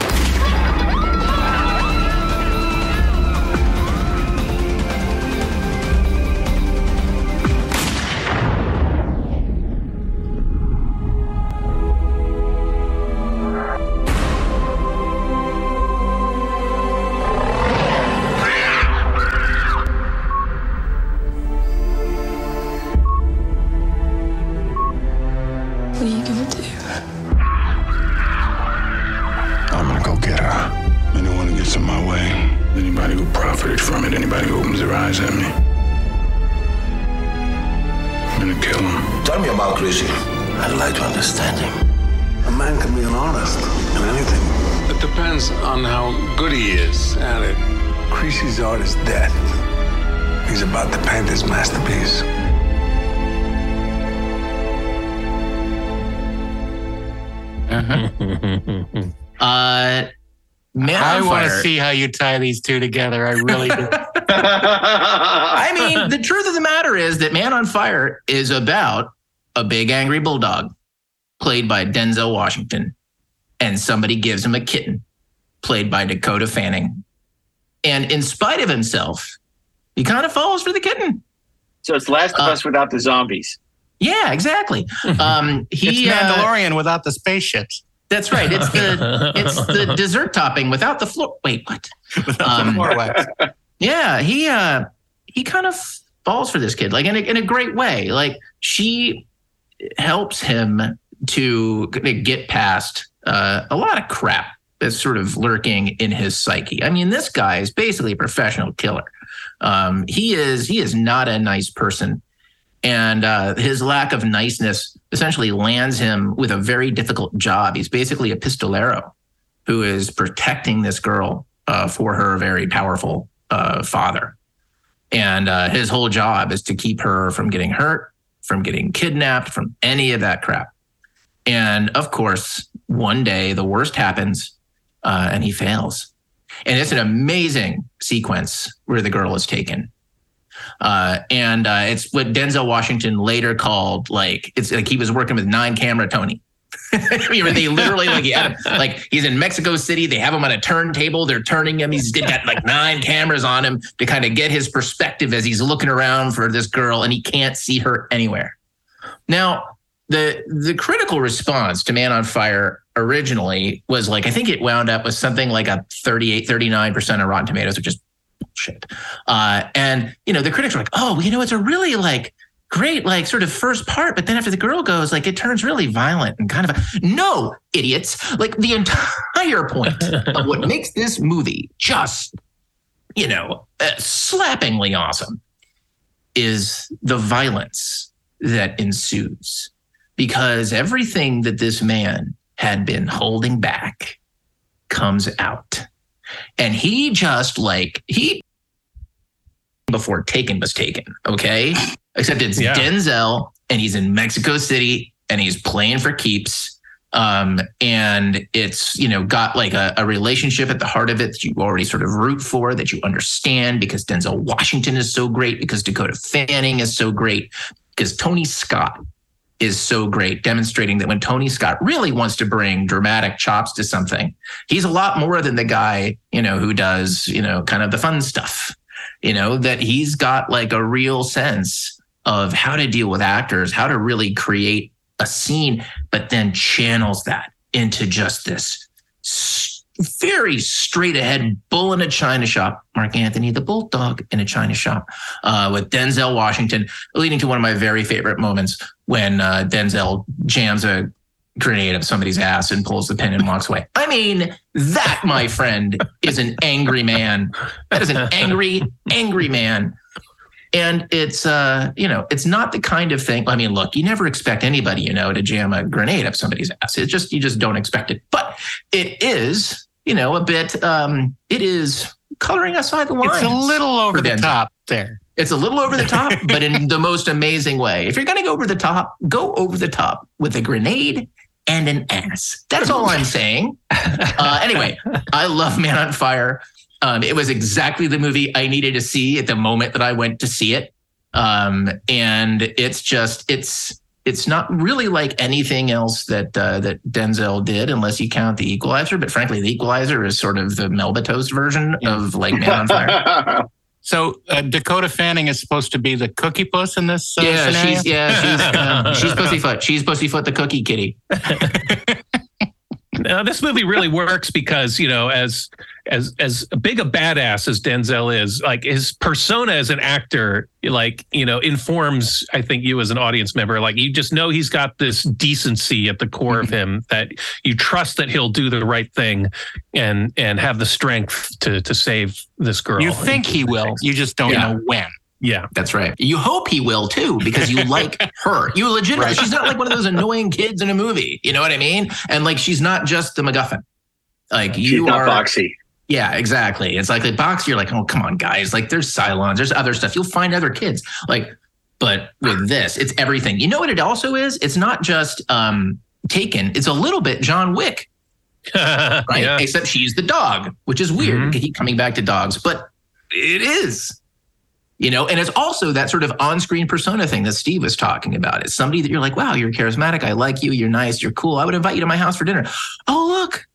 See how you tie these two together. I really do. I mean, the truth of the matter is that Man on Fire is about a big angry bulldog played by Denzel Washington, and somebody gives him a kitten played by Dakota Fanning. And in spite of himself, he kind of falls for the kitten. So it's Last of Us without the zombies. Yeah, exactly. Um, he it's uh, Mandalorian without the spaceships. That's right. It's the it's the dessert topping without the floor. Wait, what? Um, yeah, he uh he kind of falls for this kid, like in a, in a great way. Like she helps him to get past uh, a lot of crap that's sort of lurking in his psyche. I mean, this guy is basically a professional killer. Um, he is he is not a nice person, and uh, his lack of niceness essentially lands him with a very difficult job. He's basically a pistolero who is protecting this girl uh, for her very powerful uh, father. And uh, his whole job is to keep her from getting hurt, from getting kidnapped, from any of that crap. And of course, one day the worst happens uh, and he fails. And it's an amazing sequence where the girl is taken. Uh, and uh, it's what Denzel Washington later called like it's like he was working with nine camera Tony. They literally like he had like he's in Mexico City. They have him on a turntable. They're turning him. He's got like nine cameras on him to kind of get his perspective as he's looking around for this girl, and he can't see her anywhere. Now, the the critical response to Man on Fire originally was like I think it wound up with something like a 38, 39 percent of Rotten Tomatoes, which is Uh, and you know, the critics were like, "Oh, you know, it's a really like." Great, like sort of first part, but then after the girl goes, like it turns really violent and kind of a, no idiots. Like the entire point of what makes this movie just, you know, uh, slappingly awesome is the violence that ensues because everything that this man had been holding back comes out. And he just like, he before Taken was taken, okay? Except it's Yeah. Denzel and he's in Mexico City and he's playing for keeps. Um, and it's, you know, got like a, a relationship at the heart of it that you already sort of root for, that you understand because Denzel Washington is so great, because Dakota Fanning is so great, because Tony Scott is so great, demonstrating that when Tony Scott really wants to bring dramatic chops to something, he's a lot more than the guy, you know, who does, you know, kind of the fun stuff. You know, that he's got like a real sense of how to deal with actors, how to really create a scene, but then channels that into just this very straight ahead bull in a china shop. Mark Anthony, the bulldog in a china shop, uh, with Denzel Washington, leading to one of my very favorite moments when uh, Denzel jams a grenade up somebody's ass and pulls the pin and walks away. I mean, that, my friend, is an angry man. That is an angry, angry man. And it's uh, you know, it's not the kind of thing. I mean, look, you never expect anybody, you know, to jam a grenade up somebody's ass. It's just you just don't expect it. But it is, you know, a bit um, it is coloring outside the lines. It's a little over the top there. It's a little over the top, but in the most amazing way. If you're going to go over the top, go over the top with a grenade and an ass. That's all I'm saying. Uh, anyway, I love Man on Fire. Um, it was exactly the movie I needed to see at the moment that I went to see it. Um, and it's just, it's, it's not really like anything else that uh, that Denzel did, unless you count the Equalizer. But frankly, the Equalizer is sort of the Melba Toast version of like Man on Fire. So uh, Dakota Fanning is supposed to be the cookie puss in this. Uh, yeah, scenario? she's yeah, she's um, she's pussyfoot. She's pussyfoot the cookie kitty. Now, uh, this movie really works because you know, as as as big a badass as Denzel is, like his persona as an actor, like you know, informs I think you as an audience member. Like you just know he's got this decency at the core of mm-hmm. him that you trust that he'll do the right thing and and have the strength to to save this girl. You think he will, you just don't Yeah. know when. Yeah, That's right. You hope he will too, because you like her. You legitimately, Right. she's not like one of those annoying kids in a movie. You know what I mean? And like, she's not just the MacGuffin. Like you not are. Boxey. Yeah, exactly. It's like the box. You're like, oh, come on, guys. Like, there's Cylons, there's other stuff. You'll find other kids. Like, but with this, it's everything. You know what it also is? It's not just um Taken. It's a little bit John Wick, right? Yeah. Except she's the dog, which is weird. Mhm. Keep coming back to dogs, but it is. You know, and it's also that sort of on-screen persona thing that Steve was talking about. It's somebody that you're like, wow, you're charismatic. I like you. You're nice. You're cool. I would invite you to my house for dinner. Oh, look,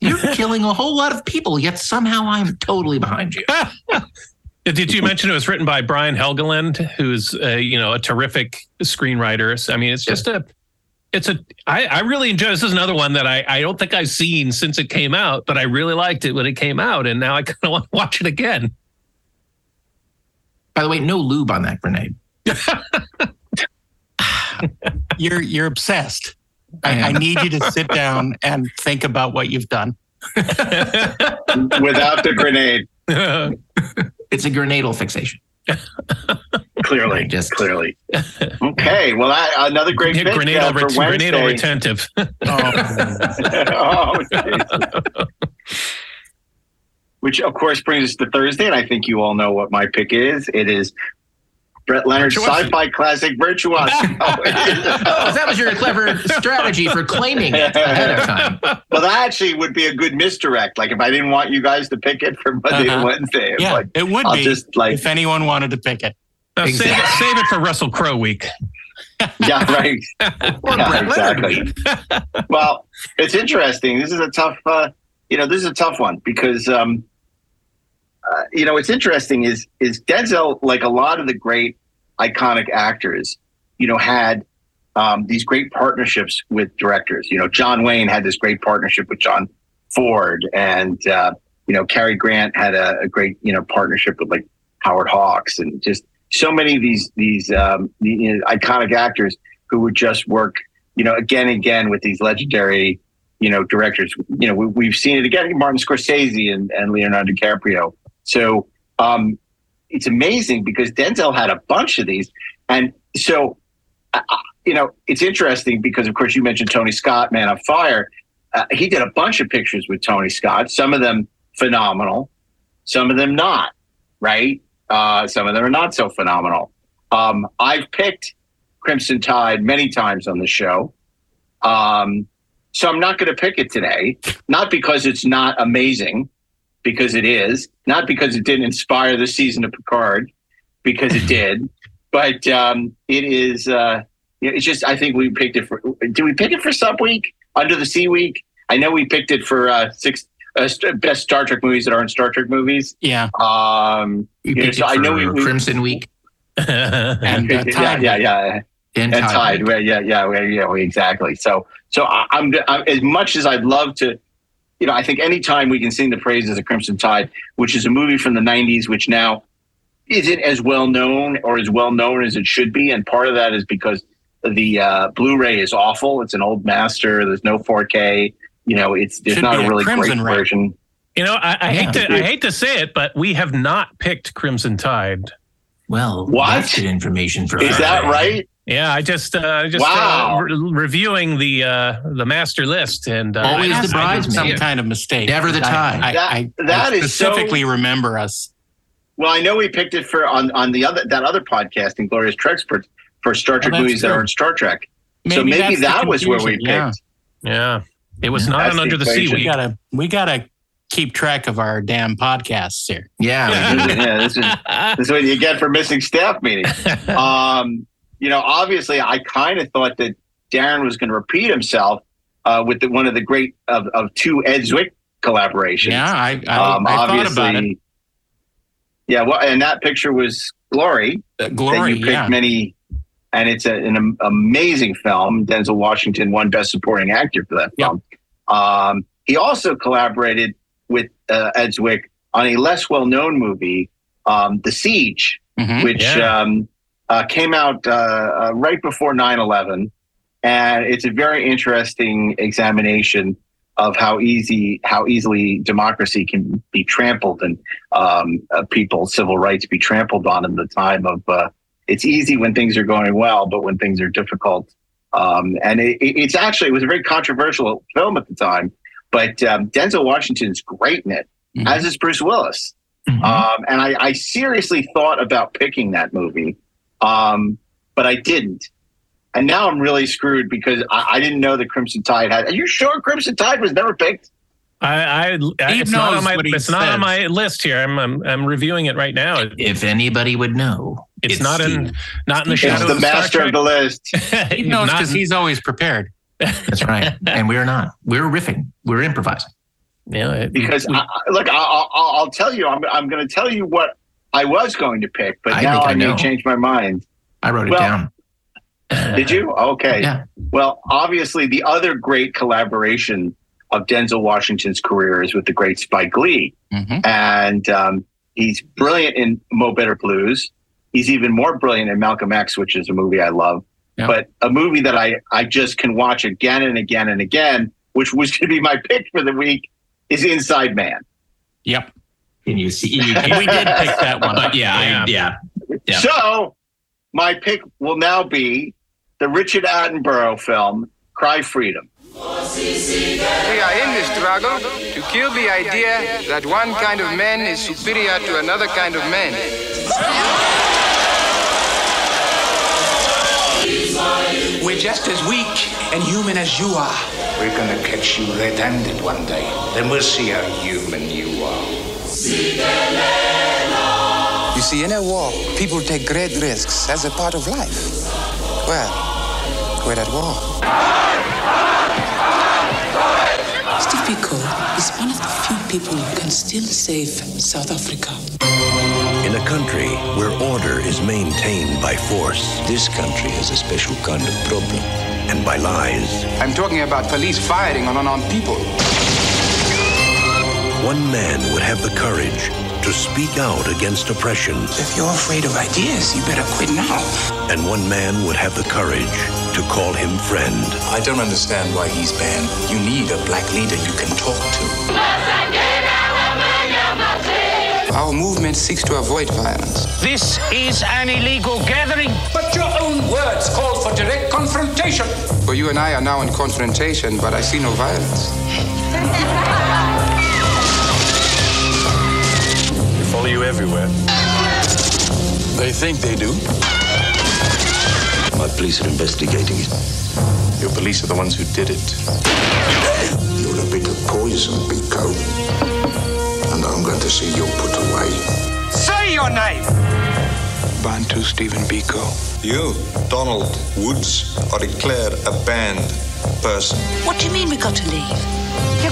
you're killing a whole lot of people, yet somehow I'm totally behind you. Did you mention it was written by Brian Helgeland, who's uh, you know a terrific screenwriter? So, I mean, it's just a, it's a. I, I really enjoy. This is another one that I I don't think I've seen since it came out, but I really liked it when it came out, and now I kind of want to watch it again. By the way, no lube on that grenade. You're you're obsessed. I, I need you to sit down and think about what you've done. Without the grenade, It's a grenadal fixation. clearly, Just- clearly. Okay, well, that, another great Yeah, pick grenadal, uh, for ret- grenadal retentive. oh, jeez. Which, of course, brings us to Thursday, and I think you all know what my pick is. It is Brett Leonard's sci-fi classic Virtuosity. Oh, that was your clever strategy for claiming it ahead of time. well, that actually would be a good misdirect. Like if I didn't want you guys to pick it for Monday Uh-huh. to Wednesday, Yeah, like, it would I'll be just like if anyone wanted to pick it. Now, save, it, save it for Russell Crowe week. yeah, right. Or Yeah, Brett exactly. week. well, it's interesting. This is a tough, uh, you know, this is a tough one because, um, uh, you know, what's interesting is is Denzel, like a lot of the great iconic actors, you know, had um, these great partnerships with directors. You know, John Wayne had this great partnership with John Ford, and uh, you know, Cary Grant had a, a great, you know, partnership with like Howard Hawks, and just so many of these these um, you know, iconic actors who would just work, you know, again and again with these legendary, you know, directors. You know, we, we've seen it again, Martin Scorsese and, and Leonardo DiCaprio. So um, it's amazing because Denzel had a bunch of these, and so uh, you know, it's interesting because of course you mentioned Tony Scott, Man on Fire. Uh, he did a bunch of pictures with Tony Scott. Some of them phenomenal, some of them not. Right? Uh, some of them are not so phenomenal. Um, I've picked Crimson Tide many times on the show. Um, so I'm not going to pick it today, not because it's not amazing, because it is, not because it didn't inspire the season of Picard, because it did, but um, it is. Uh, it's just I think we picked it for. Did we pick it for Sub Week, Under the Sea Week? I know we picked it for uh, six uh, best Star Trek movies that aren't Star Trek movies. Yeah. Um, You know, so I know we, we Crimson Week And uh, yeah, Tide. yeah, yeah, and, and Tide. Tide. Yeah, yeah, yeah, exactly. So, so I'm, I'm as much as I'd love to, you know, I think anytime we can sing the praises of Crimson Tide, which is a movie from the '90s, which now isn't as well known or as well known as it should be, and part of that is because the uh, Blu-ray is awful. It's an old master. There's no 4K. You know, it's there's Should not be a a really great Crimson Ray. version. You know, I, I Yeah. hate to I hate to say it, but we have not picked Crimson Tide. Well, What? that's good information for Is that right? Yeah, I just uh, just Wow. uh, re- reviewing the uh, the master list and uh, Always I- the I- bridesmaid. Some kind of mistake. Never the I- tie. I, That- I, that I is so- specifically remember us. Well, I know we picked it for on on the other that other podcast, Inglorious Treksperts, for Star Trek Oh, that's movies that are in Star Trek. so Maybe maybe that's the that was where we picked. yeah. Yeah, it was not That's an under the sea. We gotta we gotta keep track of our damn podcasts here. Yeah. we do. yeah, this is this is what you get for missing staff meetings. Um, you know, obviously, I kind of thought that Daren was going to repeat himself uh, with the, one of the great of, of two Ed Zwick collaborations. Yeah, I I, Um, I thought about it. Yeah, well, and that picture was Glory. Uh, that Glory, you picked yeah. many, and it's a, an amazing film. Denzel Washington won Best Supporting Actor for that film. Um, he also collaborated with uh, Ed Zwick on a less well-known movie, um, The Siege, Mhm. which Yeah. um, uh, came out uh, uh, right before 9-11. and it's a very interesting examination of how easy how easily democracy can be trampled and um, uh, people's civil rights be trampled on in the time of uh, it's easy when things are going well but when things are difficult um, and it, it- it's actually it was a very controversial film at the time but um, denzel washington's great in it Mhm. as is bruce willis Mhm. um, and I, I seriously thought about picking that movie um, but i didn't and now I'm really screwed because I, I didn't know that Crimson Tide had. Are you sure Crimson Tide was never picked? I, I, I it's not on my what he it's not on my list here. I'm, I'm I'm reviewing it right now. If anybody would know, It's, not in not in the He's shadow the of Star master of the list. He knows because he's always prepared. That's right. and we're not. We're riffing. We're improvising. yeah, it- Because we- I, I- look, I, I, I'll I'll tell you, I'm I'm going to tell you what I was going to pick, but I now I I may know. change my mind. I wrote it Well, down. Did you? Okay. Yeah. Well, obviously, the other great collaboration of Denzel Washington's career is with the great Spike Lee. Mhm. and um, he's brilliant in Mo Better Blues. He's even more brilliant in Malcolm X, which is a movie I love. Yeah. But a movie that I I just can watch again and again and again, which was going to be my pick for the week, is Inside Man. Yep. And you see, you, We did pick that one. But yeah, Yeah. I, yeah. Yeah. So my pick will now be the Richard Attenborough film Cry Freedom. We are in this struggle to kill the idea that one kind of man is superior to another kind of man. We're just as weak and human as you are. We're gonna catch you red-handed one day. Then we'll see how human you are. You see, in a war, people take great risks as a part of life. Well, we're at war. Steve Biko is one of the few people who can still save South Africa. In a country where order is maintained by force, this country has a special kind of problem. And by lies. I'm talking about police firing on unarmed people. One man would have the courage to speak out against oppression. If you're afraid of ideas, you better quit now. And one man would have the courage to call him friend. I don't understand why he's banned. You need a black leader you can talk to. Our movement seeks to avoid violence. This is an illegal gathering. But your own words call for direct confrontation. For you and I are now in confrontation, but I see no violence. everywhere. They think they do. My police are investigating it. Your police are the ones who did it. You're a bit of poison, Biko. And I'm going to see you put away. Say your name. Bantu Stephen Biko. You, Donald Woods, are declared a banned person. What do you mean we got to leave?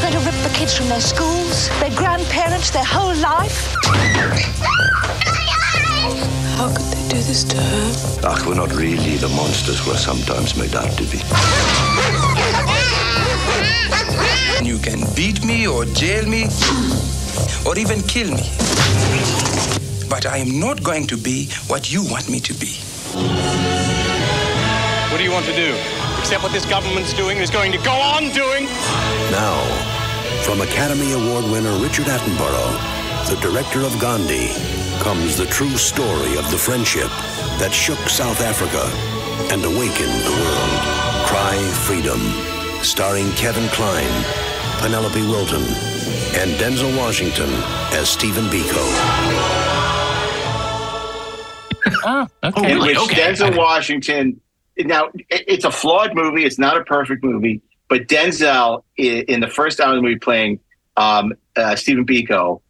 You're going to rip the kids from their schools, their grandparents, their whole life? How could they do this to her? Ach, we're not really the monsters we're sometimes made out to be. You can beat me or jail me or even kill me. But I am not going to be what you want me to be. What do you want to do? Except what this government's doing is going to go on doing? Now, from Academy Award winner Richard Attenborough, the director of Gandhi, comes the true story of the friendship that shook South Africa and awakened the world. Cry Freedom, starring Kevin Kline, Penelope Wilton, and Denzel Washington as Stephen Biko. oh, okay. In which Denzel Washington. Now it's a flawed movie. It's not a perfect movie, but Denzel in the first hour of the movie playing um, uh, Stephen Biko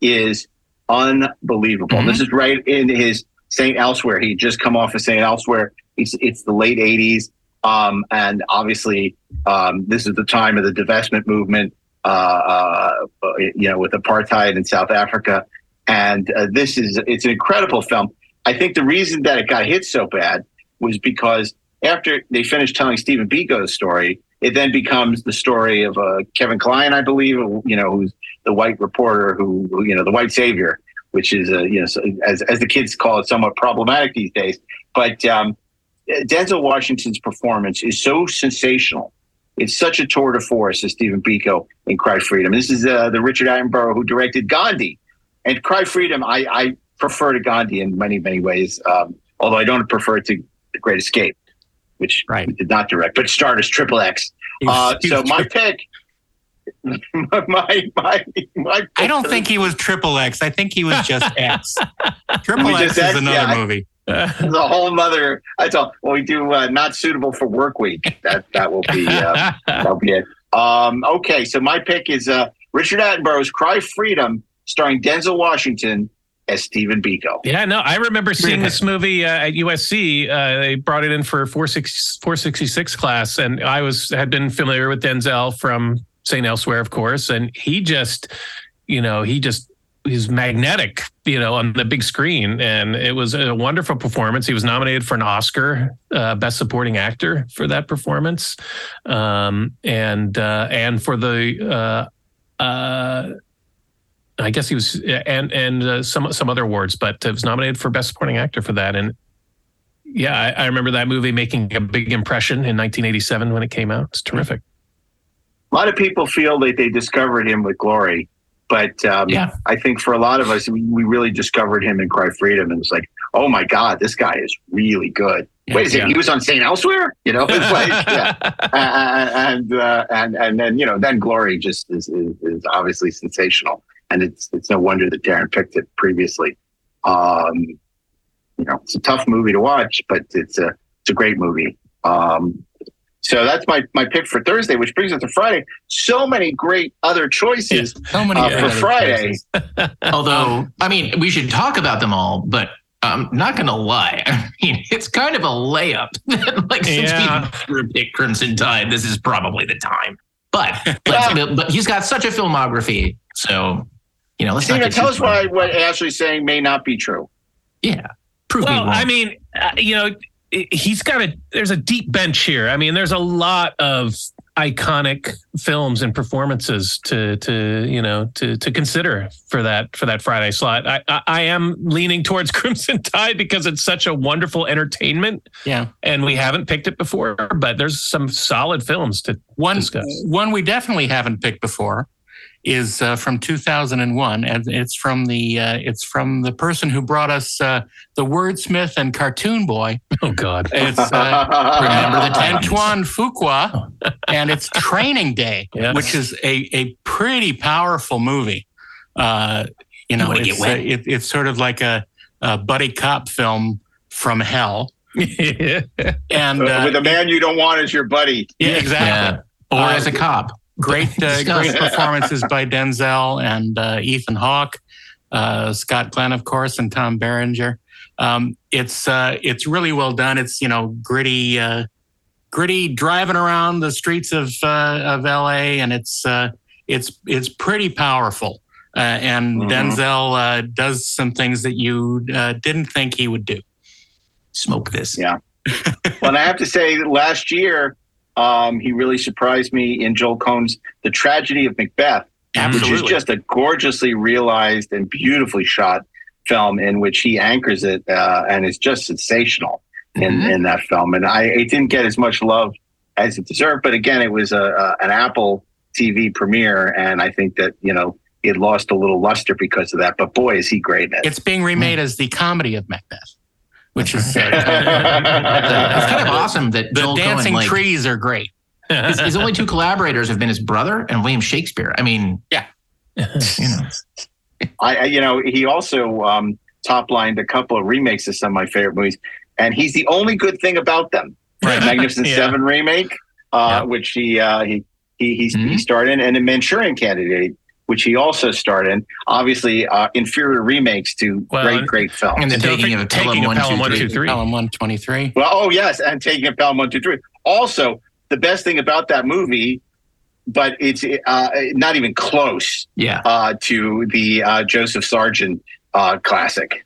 is unbelievable. This is right in his Saint Elsewhere. He just come off of Saint Elsewhere. It's, it's the late '80s, um, and obviously um, this is the time of the divestment movement. Uh, uh, you know, with apartheid in South Africa, and uh, this is it's an incredible film. I think the reason that it got hit so bad was because after they finished telling Stephen Biko's story, it then becomes the story of uh, Kevin Kline, I believe, you know, who's the white reporter who, who, you know, the white savior, which is, uh, you know, as, as the kids call it, somewhat problematic these days. But um, Denzel Washington's performance is so sensational. It's such a tour de force as Stephen Biko in Cry Freedom. This is uh, the Richard Attenborough who directed Gandhi. And Cry Freedom, I, I prefer to Gandhi in many, many ways, um, although I don't prefer it to The Great Escape, which he did not direct, but starred as Triple X. Uh, so my pick, my, my, my, my I don't think he was triple X. I think he was just X. Triple X is X, another yeah. movie. the whole mother. I thought, well, we do uh, not suitable for work week. That that will be uh, that'll be it. Um, okay, so my pick is uh, Richard Attenborough's "Cry Freedom," starring Denzel Washington as Stephen Biko. Yeah, no, I remember seeing this movie uh, at USC. Uh, they brought it in for 460 466 class, and I was had been familiar with Denzel from St. Elsewhere, of course, and he just, you know, he just he's magnetic, you know, on the big screen, and it was a wonderful performance. He was nominated for an Oscar, uh, Best Supporting Actor, for that performance, um, and uh, and for the. I guess he was, and and uh, some some other awards, but it was nominated for best supporting actor for that. And yeah, I, I remember that movie making a big impression in 1987 when it came out. It's terrific. A lot of people feel that they discovered him with Glory, but um, Yeah. I think for a lot of us, we, really discovered him in Cry Freedom, and it's like, oh my God, this guy is really good. Wait a second, Yeah. he was on Saint Elsewhere, you know? It's like, yeah, Uh, and uh, and and then you know, then Glory just is, is is obviously sensational, and it's it's no wonder that Daren picked it previously. Um, you know, it's a tough movie to watch, but it's a it's a great movie. Um, so that's my my pick for Thursday, which brings us to Friday. So many great other choices so many uh, for Friday. Although, I mean, we should talk about them all, but I'm not going to lie. I mean, it's kind of a layup. like, since Yeah. we never picked Crimson Tide, this is probably the time. But, let's, but he's got such a filmography. So, you know, let's Tina, not get tell us why what Ashley's saying may not be true. Yeah. Prove me well, wrong. I mean, uh, you know, he's got a there's a deep bench here. I mean, there's a lot of iconic films and performances to to you know to to consider for that for that Friday slot. I I, I am leaning towards Crimson Tide because it's such a wonderful entertainment. Yeah. And we haven't picked it before, but there's some solid films to One discuss. one we definitely haven't picked before is uh, from 2001, and it's from the uh, it's from the person who brought us uh, the wordsmith and cartoon boy. Oh God! It's uh, remember the Antoine Fuqua, and it's Training Day, Yes. which is a a pretty powerful movie. Uh, you know, wanna it's, uh, it, it's sort of like a, a buddy cop film from hell. And uh, With a man you don't want as your buddy. yeah, exactly. Or Uh, as a cop. Great, uh, great performances by Denzel and uh, Ethan Hawke, uh, Scott Glenn, of course, and Tom Berenger. Um, it's uh, it's really well done. It's you know gritty, uh, gritty driving around the streets of uh, of L.A. and it's uh, it's it's pretty powerful. Uh, and Mhm. Denzel uh, does some things that you uh, didn't think he would do. Smoke this. Yeah. well, and I have to say, last year, um, he really surprised me in Joel Coen's The Tragedy of Macbeth, which is just a gorgeously realized and beautifully shot film in which he anchors it uh, and is just sensational. in in that film, and I it didn't get as much love as it deserved. But again, it was a, a an Apple TV premiere, and I think that you know it lost a little luster because of that. But boy, is he great in it. It's being remade as the comedy of Macbeth, which is uh, It's kind of awesome that the Joel dancing Coen, like, trees are great. his, his only two collaborators have been his brother and William Shakespeare. I mean, yeah, you know, I, I you know he also um, top lined a couple of remakes of some of my favorite movies, and he's the only good thing about them. Right, Magnificent Yeah. Seven remake, uh, which he uh, he he he, Mm-hmm. he starred in, and a Manchurian Candidate, which he also starred in. Obviously, uh, inferior remakes to Well, great great films. and the Don't taking of taking Pelham of one, Pelham two, one, three. two, three. Pelham one twenty three. Well, oh yes, and taking a Pelham one two three. Also, the best thing about that movie, but it's uh, not even close. Yeah. Uh, to the uh, Joseph Sargent uh, classic.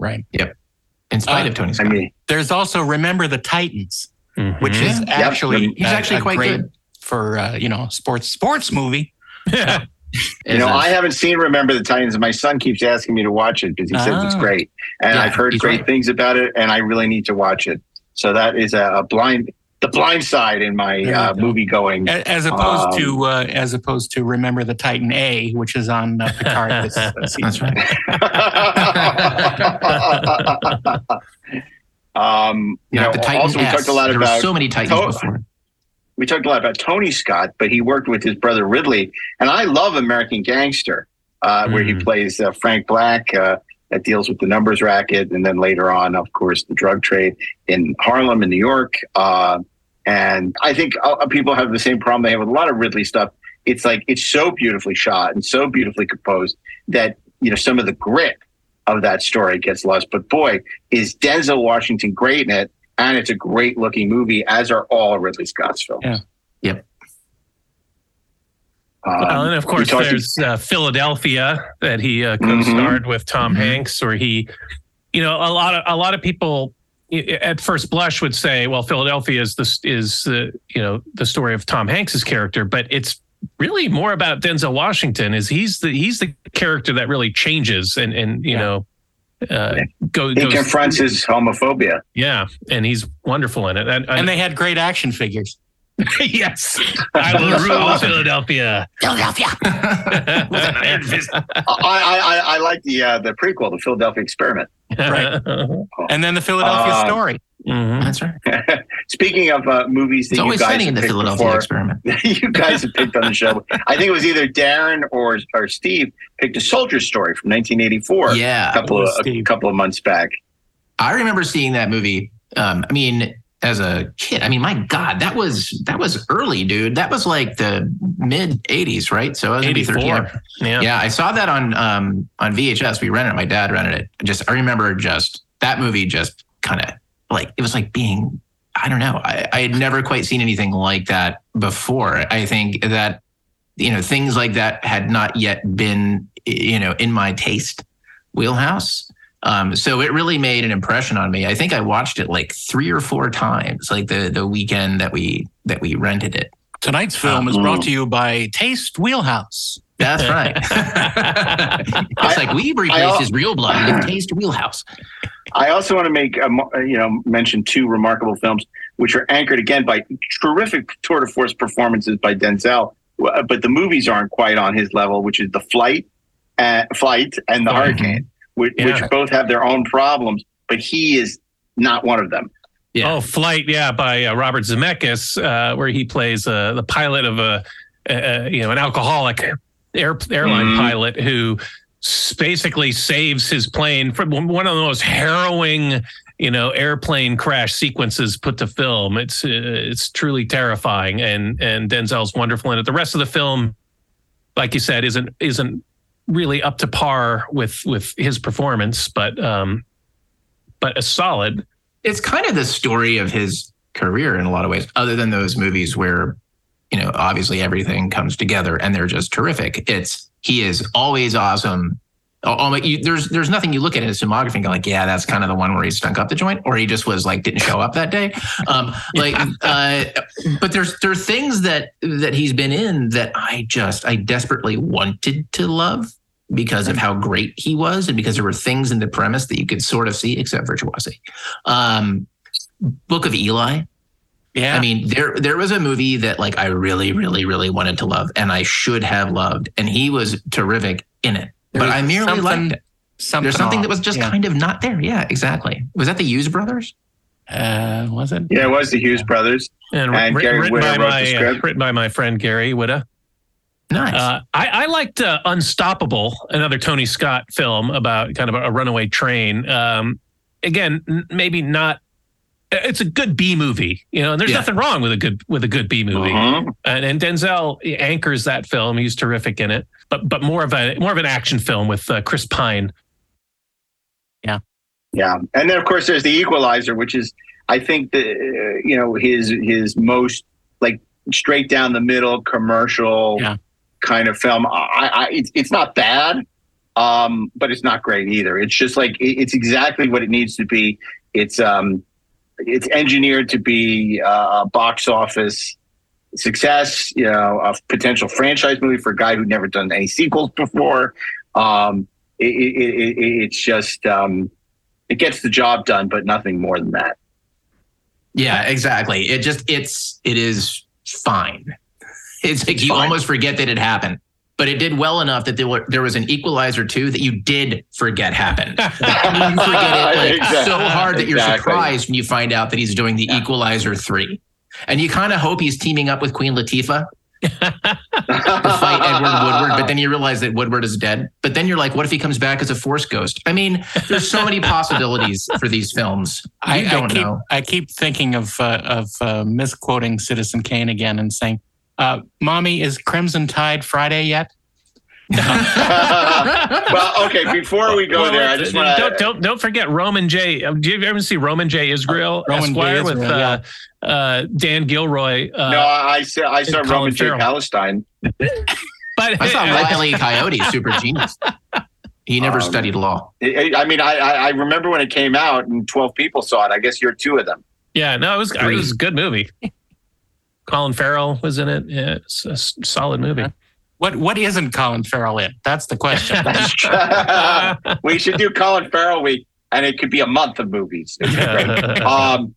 Right. Yep. In spite Uh, of Tony I mean, There's also Remember the Titans, which is Mhm. Yep. actually He's actually a quite great good. for uh, you know sports sports movie. You know, I haven't seen Remember the Titans. My son keeps asking me to watch it because he says it's Ah. great, and Yeah, I've heard great right. things about it, and I really need to watch it. So that is a, a blind, the blind side in my uh, movie going. As opposed Um, to uh, as opposed to Remember the Titan A, which is on uh, Picard this season. That's right. um, you Not know, the Titan also we S. talked a lot There about so many Titans To- before. We talked a lot about Tony Scott, but he worked with his brother Ridley, and I love American Gangster, uh, where he plays uh, Frank Black. Uh, that deals with the numbers racket, and then later on, of course, the drug trade in Harlem, in New York. Uh, and I think uh, people have the same problem they have with a lot of Ridley stuff. It's like it's so beautifully shot and so beautifully composed that you know some of the grit of that story gets lost. But boy, is Denzel Washington great in it, and it's a great looking movie, as are all Ridley Scott's films. Yeah. Yep. Um, Well, and of course, talked- there's uh, Philadelphia that he uh, Mm-hmm. co-starred with Tom Hanks, or he, you know, a lot of a lot of people at first blush would say, well, Philadelphia is this is the you know the story of Tom Hanks's character, but it's really more about Denzel Washington. Is he's the he's the character that really changes and and you know. Uh, go, he goes- confronts his homophobia. yeah, and he's wonderful in it. And, And they had great action figures. yes, I will rule Philadelphia. Philadelphia. With an iron fist. I, I, I, I like the uh, the prequel, the Philadelphia Experiment. Right. And then the Philadelphia Uh, story. That's right. Speaking of uh, movies that It's you guys funny in have the picked Philadelphia before, experiment. you guys have picked on the show. I think it was either Daren or or Steve picked a soldier story from 1984. Yeah. a couple of a couple of months back. I remember seeing that movie. Um, I mean, as a kid, I mean, my God, that was that was early, dude. That was like the mid '80s, right? So I was maybe 13. 84. Yeah. yeah. I saw that on um, on VHS. We rented it. My dad rented it. Just I remember just that movie. Just kind of like it was like being. I don't know. I, I had never quite seen anything like that before. I think that you know things like that had not yet been you know in my taste wheelhouse. Um, so it really made an impression on me. I think I watched it like three or four times, like the the weekend that we that we rented it. Tonight's film is Mm. brought to you by Taste Wheelhouse. That's right. it's like we I- replaced his real blood with Taste Wheelhouse. I also want to make a, uh, you know mention two remarkable films which are anchored again by terrific tour de force performances by Denzel, but the movies aren't quite on his level, which is The Flight, uh, Flight, and The Hurricane, which, Yeah. which both have their own problems, but he is not one of them. Yeah. Oh, Flight, yeah, by uh, Robert Zemeckis, uh, where he plays uh, the pilot of a, uh, you know, an alcoholic air, airline Mhm. pilot who s- basically saves his plane from one of the most harrowing, you know, airplane crash sequences put to film. It's uh, it's truly terrifying, and and Denzel's wonderful in it. The rest of the film, like you said, isn't isn't really up to par with with his performance, but um, but a solid. It's kind of the story of his career in a lot of ways, other than those movies where, you know, obviously everything comes together and they're just terrific. It's he is always awesome. Oh, oh, you, there's there's nothing you look at in his filmography and go like, yeah, that's kind of the one where he stunk up the joint, or he just was like didn't show up that day. Um, like, uh, but there's there are things that that he's been in that I just I desperately wanted to love because of how great he was and because there were things in the premise that you could sort of see except virtuosity. Um, Book of Eli. Yeah. I mean, there there was a movie that like I really, really, really wanted to love, and I should have loved, and he was terrific in it. There but I merely something- liked it. something There's something off, that was just yeah. kind of not there. Yeah, exactly. Was that the Hughes brothers? Uh, was it? Yeah, it was the Hughes brothers. and, And writ- Gary written by wrote my the uh, written by my friend Gary Whitta. Nice. Uh, I, I liked uh, Unstoppable, another Tony Scott film about kind of a, a runaway train. Um, again, n- maybe not. It's a good B movie, you know, and there's Yeah. nothing wrong with a good with a good B movie. Mhm. And, and Denzel anchors that film. He's terrific in it, but but more of a more of an action film with uh, Chris Pine. Yeah, yeah, and then of course there's the Equalizer, which is I think the uh, you know his his most like straight down the middle commercial Yeah. kind of film. I, I it's it's not bad, um, but it's not great either. It's just like it- it's exactly what it needs to be. It's um it's engineered to be uh, a box office success. You know, a potential franchise movie for a guy who'd never done any sequels before. Um, it, it, it, it- it's just um, it gets the job done, but nothing more than that. Yeah, exactly. It just it's it is fine. It's like you fine. almost forget that it happened. But it did well enough that there were there was an equalizer too that you did forget happened. you forget it like Exactly. so hard that you're surprised when you find out that he's doing the Equalizer three, and you kind of hope he's teaming up with Queen Latifah to fight Edward Woodward. But then you realize that Woodward is dead. But then you're like, what if he comes back as a Force ghost? I mean, there's so many possibilities for these films. You I, I don't keep know. I keep thinking of uh, of uh, misquoting Citizen Kane again and saying, uh, "Mommy, is Crimson Tide Friday yet?" well, okay. Before we go Well, there, I just want don't, don't don't forget Roman J. um, Do you ever see Roman J. Israel Roman J. Esquire with Israel, uh, uh, Dan Gilroy? Uh, No, I saw I saw Colin Roman J. Palestine. but I saw Wiley Coyote, super genius. He never Um, studied law. I I mean, I, I I remember when it came out and twelve people saw it. I guess you're two of them. Yeah, no, it was it was a good movie. Colin Farrell was in it. Yeah, it's a s- solid movie. What what isn't Colin Farrell in? That's the question. we should do Colin Farrell week, and it could be a month of movies. It'd be great. um,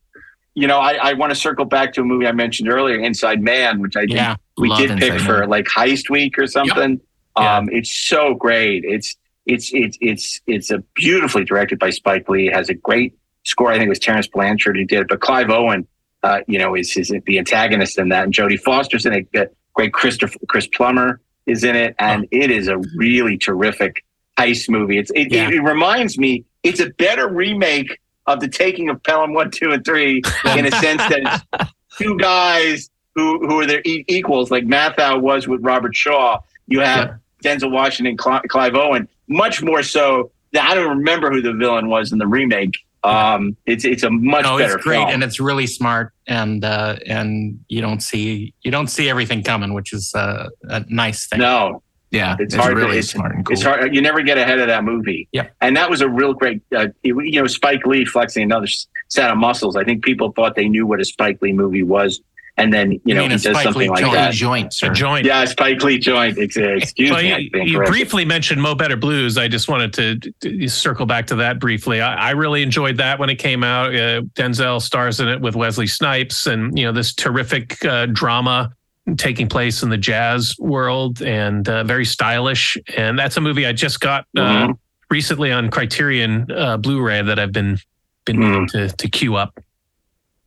you know, I, I want to circle back to a movie I mentioned earlier, Inside Man, which I think Yeah, we love did pick Inside for Man. like Heist Week or something. Yeah. Um, it's so great. It's it's it's it's it's a beautifully directed by Spike Lee. It has a great score. I think it was Terence Blanchard who did it, but Clive Owen, uh, you know, is is the antagonist in that, and Jodie Foster's in it. The Great Christopher Chris Plummer is in it, and it is a really terrific heist movie. It's it, Yeah. it, it reminds me. It's a better remake of the Taking of Pelham One, Two, and Three in a sense that it's two guys who who are their e- equals, like Matthau was with Robert Shaw. You have Denzel Washington, Cli- Clive Owen, much more so. I don't remember who the villain was in the remake. Um, it's it's a much no, better it's great film. and it's really smart and uh, and you don't see you don't see everything coming, which is uh, a nice thing. no, Yeah, it's, it's, hard. really to, it's, smart and cool. it's hard. You never get ahead of that movie. Yeah. and that was a real great. Uh, you know, Spike Lee flexing another set of muscles. I think people thought they knew what a Spike Lee movie was, and then you, You know mean he does Spike something Lee like joint. that. joint, A joint. Yeah, Spike Lee joint. Excuse Well, me. You, you briefly mentioned Mo Better Blues. I just wanted to circle back to that briefly. I, I really enjoyed that when it came out. Uh, Denzel stars in it with Wesley Snipes, and you know this terrific uh, drama taking place in the jazz world, and uh, very stylish. And that's a movie I just got uh, Mhm. recently on Criterion uh, Blu-ray that I've been been Mm. to to queue up.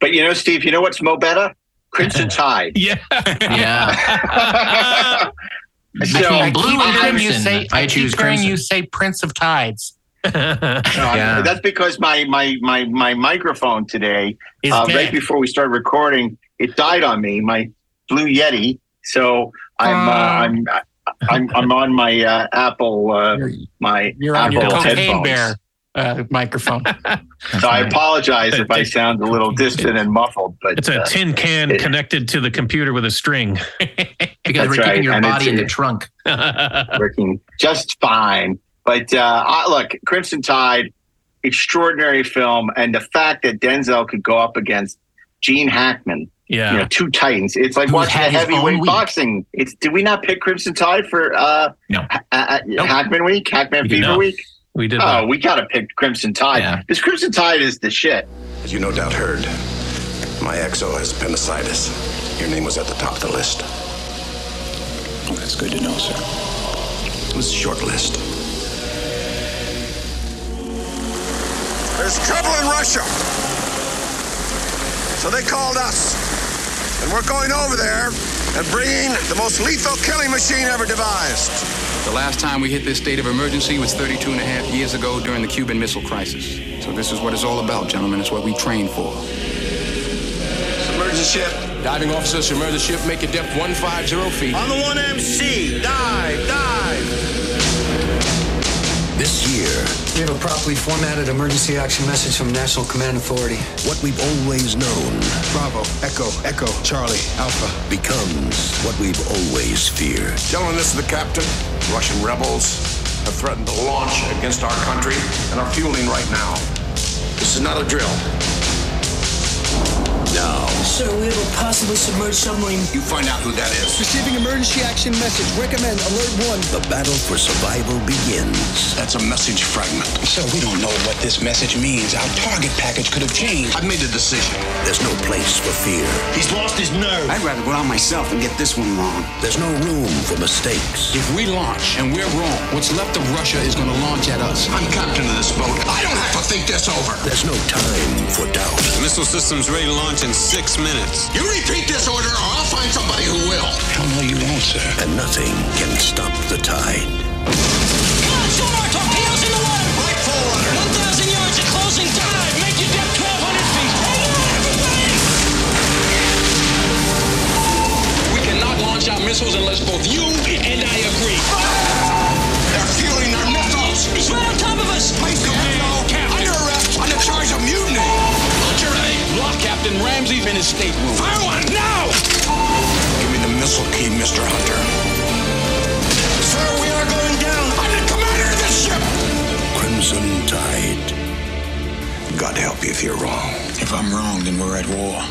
But you know, Steve, you know what's mo better? Crimson Tide. Yeah, Yeah. So- Between I blue keep and hearing you crimson, say I I choose keep hearing crimson. you say Prince of Tides. Yeah. That's because my my my my microphone today, uh, right before we started recording, it died on me. My Blue Yeti. So I'm uh, I'm I'm I'm on my uh, Apple uh, You're- my You're on Apple your cocaine headphones. bear uh, microphone. So I apologize if I sound a little distant and muffled, but it's a uh, tin can it- connected to the computer with a string. because we're keeping right, your and body in the trunk. working just fine. But uh, I, look, Crimson Tide, extraordinary film, and the fact that Denzel could go up against Gene Hackman, yeah. you know, two titans. It's like Who's watching a heavyweight boxing. It's did we not pick Crimson Tide for uh, No. Ha- uh, Hackman week, Hackman We Fever not. week? We did. Oh, that. we got to pick Crimson Tide Yeah. because Crimson Tide is the shit. As you no doubt heard, my XO has appendicitis. Your name was at the top of the list. That's good to know, sir. It was a short list. There's trouble in Russia. So they called us. And we're going over there and bringing the most lethal killing machine ever devised. The last time we hit this state of emergency was 32 and a half years ago during the Cuban Missile Crisis. So this is what it's all about, gentlemen. It's what we train for. Submerge the ship. Diving officer, submerge the ship, make it depth 150 feet. On the 1MC. Dive, dive. This year, We have a properly formatted emergency action message from National Command Authority. what we've always known Bravo, Echo, Echo, Charlie, Alpha. becomes what we've always feared. Gentlemen, this is the captain. Russian rebels have threatened to launch against our country and are fueling right now. This is not a drill. Now, Sir, we have a possibly submerged submarine. You find out who that is. Receiving emergency action message. Recommend alert one. the battle for survival begins. That's a message fragment. Sir, we don't know what this message means. Our target package could have changed. I've made a decision. There's no place for fear. He's lost his nerve. I'd rather go out myself and get this one wrong. There's no room for mistakes. If we launch and we're wrong, what's left of Russia is going to launch at us. I'm captain of this boat. I don't have to think this over. There's no time for doubt. The Missile system's ready to launch in six minutes. You repeat this order, or I'll find somebody who will. Hell no, you won't, sir. And nothing can stop the tide. Two more torpedoes in the water! Right forward. 1,000 yards of closing dive! Make your depth 1,200 feet! Hang on, everybody! We cannot launch our missiles unless both you and I agree. They're fueling their missiles. He's right on top of us! Please commando. Under arrest. Under charge of mutiny. Launcher A, block Captain Ramsey in his stateroom. Fire one now. Give me the missile key, Mr. Hunter. Sir, we are going down. I'm the commander of this ship. Crimson Tide. God help you if you're wrong. If I'm wrong, then we're at war.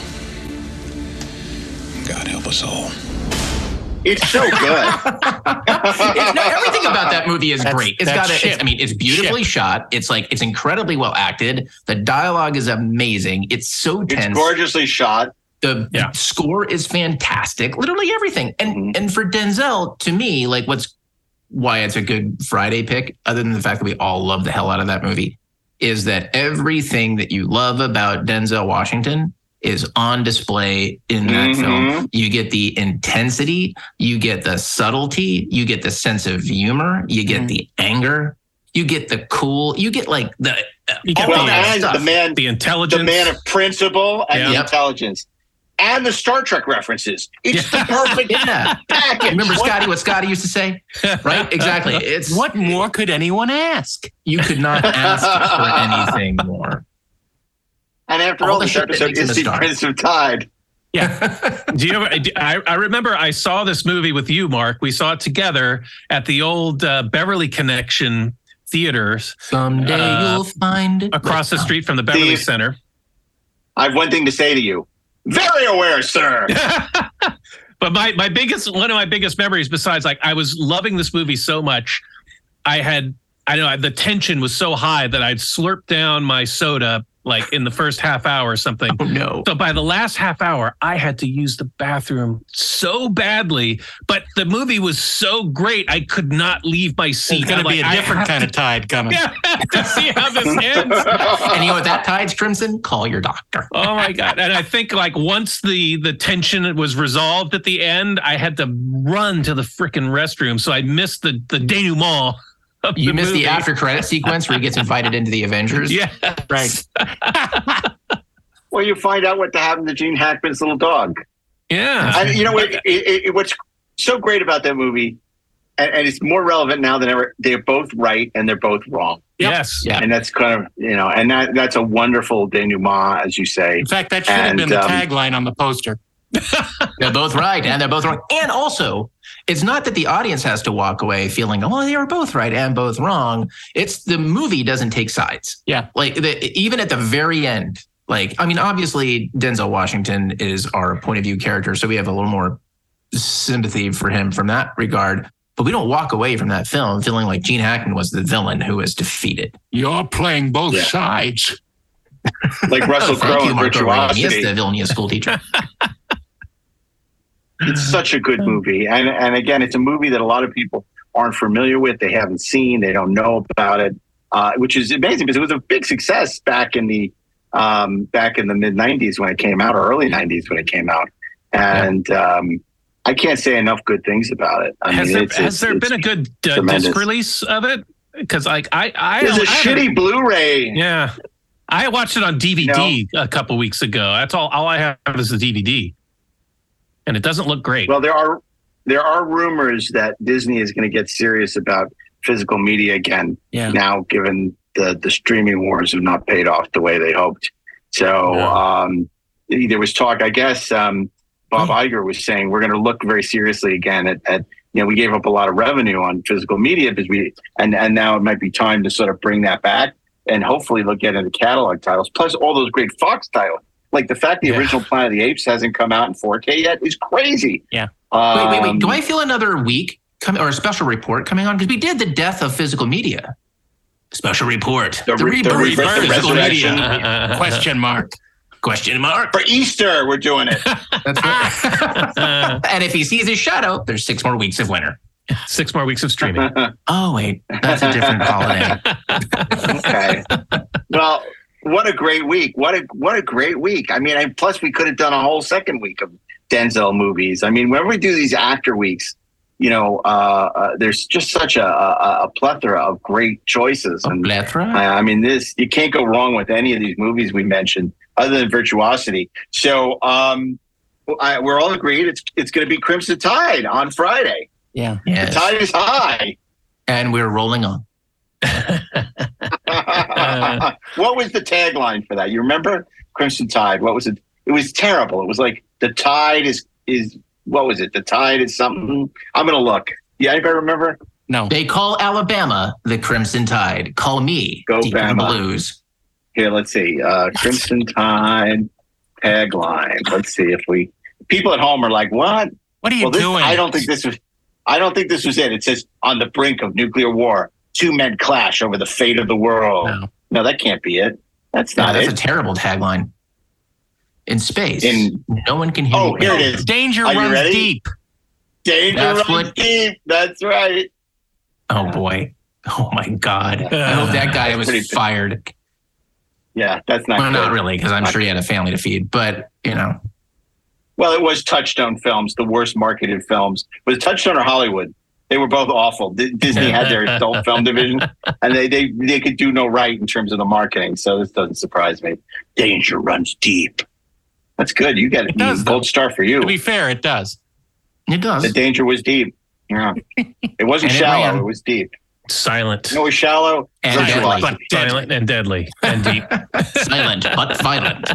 God help us all. It's so good. It's- no, everything about that movie is That's- great. It's that's got it. ship. I mean, it's beautifully shot. It's like it's incredibly well acted. The dialogue is amazing. It's so tense. it's gorgeously shot. The Yeah. score is fantastic. Literally everything. And Mm-hmm. and for Denzel, to me, like what's why it's a good Friday pick, other than the fact that we all love the hell out of that movie, is that everything that you love about Denzel Washington is on display in that Mhm. film. You get the intensity, you get the subtlety, you get the sense of humor, you get Mm-hmm. the anger, you get the cool, you get like the You get all Well, that and stuff. the man, the intelligence. the man of principle, and Yeah. the Yep. intelligence, and the Star Trek references. It's the perfect yeah. package. Remember Scotty, what Scotty used to say? Right? Exactly. It's What more could anyone ask? you could not ask for anything more. And after all all, the this shit that episode is a the star. Prince of Tide. Yeah. do you ever? I, I remember I saw this movie with you, Mark. We saw it together at the old uh, Beverly Connection theaters Someday Uh, you'll find it. across the street from the Beverly Steve. Center. I have one thing to say to you. Very aware, sir. But my my biggest one of my biggest memories, besides like I was loving this movie so much, I had I know the tension was so high that I'd slurp down my soda like in the first half hour or something. Oh no. So by the last half hour, I had to use the bathroom so badly, but the movie was so great, I could not leave my seat. It's going to be a different kind of tide coming. Yeah, to see how this ends. And you know what that tide's crimson? Call your doctor. Oh my god! And I think like once the the tension was resolved at the end, I had to run to the freaking restroom, so I missed the the denouement. Of You missed movie. the after credit sequence where he gets invited into the Avengers. Yeah, Right. well, you find out what happened to Gene Hackman's little dog. yeah. And you know what? It, it, it- what's so great about that movie, and, and it's more relevant now than ever. They're both right and they're both wrong, Yes. Yeah. and that's kind of you know, and that that's a wonderful denouement, as you say. In fact, that should have been the um, tagline on the poster. They're both right and they're both wrong. And also, it's not that the audience has to walk away feeling, oh, they were both right and both wrong. It's the movie doesn't take sides. Yeah. Like the, even at the very end, like, I mean, obviously, Denzel Washington is our point of view character. So we have a little more sympathy for him from that regard. But we don't walk away from that film feeling like Gene Hackman was the villain who was defeated. You're playing both Yeah. sides. like Russell Oh, Crowe you, in Marco Aurelius, Virtuosity. the Vilnius school teacher. it's such a good movie. And and again it's a movie that a lot of people aren't familiar with. They haven't seen they don't know about it uh, which is amazing because it was a big success back in the um, back in the mid 90s when it came out or early 90s when it came out. And um, i can't say enough good things about it. I has mean, there, it's- has it's- there it's been a good uh, disc release of it? Because like I, I There's a I shitty blu-ray. Yeah, I watched it on DVD a couple weeks ago. That's all. All I have is the DVD, and it doesn't look great. Well, there are there are rumors that Disney is going to get serious about physical media again. Yeah. Now, given the the streaming wars have not paid off the way they hoped, so um, there was talk. I guess um, Bob Iger was saying we're going to look very seriously again at, at you know we gave up a lot of revenue on physical media because we and and now it might be time to sort of bring that back and hopefully look at into catalog titles plus all those great Fox titles. Like the fact the original Planet of the Apes hasn't come out in 4K yet is crazy. Yeah. wait, wait, wait. Do Um, I feel another week coming or a special report coming on? Because we did the death of physical media. Special report. The re- the rebirth re- of physical media. Question mark. Question mark. For Easter, we're doing it. That's right. and if he sees his shadow, there's six more weeks of winter. Six more weeks of streaming. oh wait, that's a different holiday. okay. Well, what a great week! What a what a great week! I mean, I, plus we could have done a whole second week of Denzel movies. I mean, whenever we do these actor weeks, you know, uh, uh, there's just such a, a, a plethora of great choices. A and plethora. I, I mean, this you can't go wrong with any of these movies we mentioned, other than Virtuosity. So um, I, we're all agreed it's it's going to be Crimson Tide on Friday. Yeah. The tide is high. And we're rolling on. what was the tagline for that? You remember Crimson Tide? What was it? It was terrible. It was like the tide is is what was it? The tide is something. I'm gonna look. Yeah, anybody remember? No. They call Alabama the Crimson Tide. Call me Go Deep in the Bama. Blues. Here, let's see. Uh, Crimson Tide tagline. Let's see if we. People at home are like, "What? What are you well, this, doing? I don't think this was. I don't think this was it. It says on the brink of nuclear war, two men clash over the fate of the world. No, no that can't be it. That's No, not that's it. a terrible tagline. In space, In- no one can hear Oh, you. here it is. Danger Are runs deep. Danger That's runs what- deep. That's right. Oh boy. Oh my God. I hope that guy was pretty- fired. Yeah, that's not. Well, not really, because I'm Not sure he had a family to feed. But you know, Well, it was Touchstone Films, the worst marketed films. Was it Touchstone or Hollywood? They were both awful. D- Disney had their adult film division, and they, they they could do no right in terms of the marketing. So this doesn't surprise me. Danger runs deep. That's good. You get it. does, Gold star for you. To be fair, it does. it does. The danger was deep. Yeah, it wasn't And it shallow. It was deep. Silent, You know, it was shallow. And Virtual deadly. But deadly. silent, and deadly, and deep. silent but violent.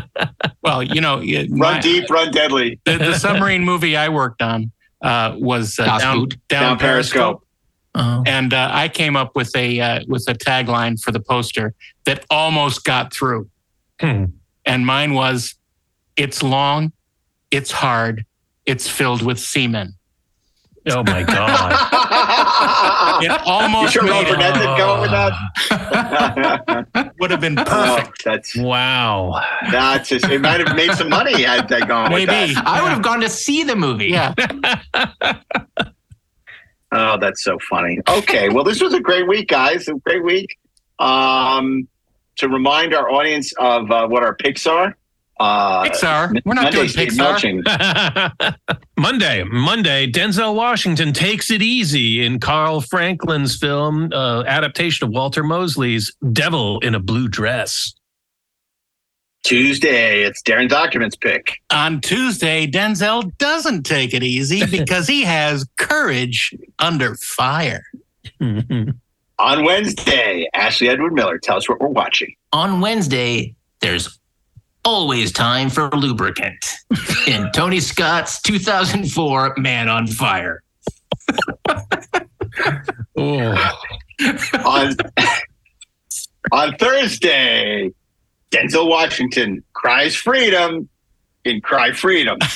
Well, you know, Run my- deep, run deadly. the, the submarine movie I worked on uh, was uh, down, down, Down Periscope. Periscope. Oh. and uh, I came up with a uh, with a tagline for the poster that almost got through. Hmm. And mine was, "It's long, it's hard, it's filled with semen." Oh my god! It you almost sure made Robert it. Nett didn't go with that? Would have been Oh, perfect. that's Wow. that's just. It might have made some money had they gone with Maybe. that. I would have gone to see the movie. Yeah. Oh, that's so funny. Okay, well, this was a great week, guys. A great week. Um, to remind our audience of uh, what our picks are. Uh, Pixar. We're not doing Monday's Steve Pixar. Monday, Monday, Denzel Washington takes it easy in Carl Franklin's film uh, adaptation of Walter Mosley's Devil in a Blue Dress. Tuesday, it's Daren Dochterman's pick. On Tuesday, Denzel doesn't take it easy because he has courage under fire. On Wednesday, Ashley Edward Miller. Tell us what we're watching. On Wednesday, there's always time for lubricant in Tony Scott's 2004 Man on Fire. Oh, On on Thursday, Denzel Washington cries freedom in Cry Freedom.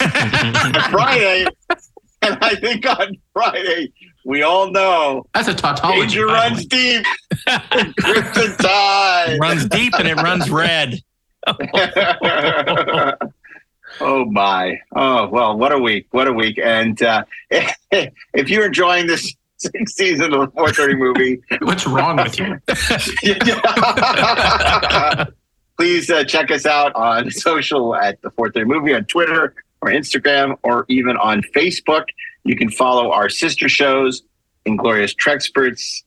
Friday, and I think on Friday, we all know That's a tautology. Danger runs deep. Crimson Tide. Runs deep and it runs red. oh my! Oh well, what a week! What a week! And uh, if you're enjoying this sixth season of the 430 movie, What's wrong with you? please uh, check us out on social at the 430 movie on Twitter or Instagram or even on Facebook. You can follow our sister shows, Inglorious Treksperts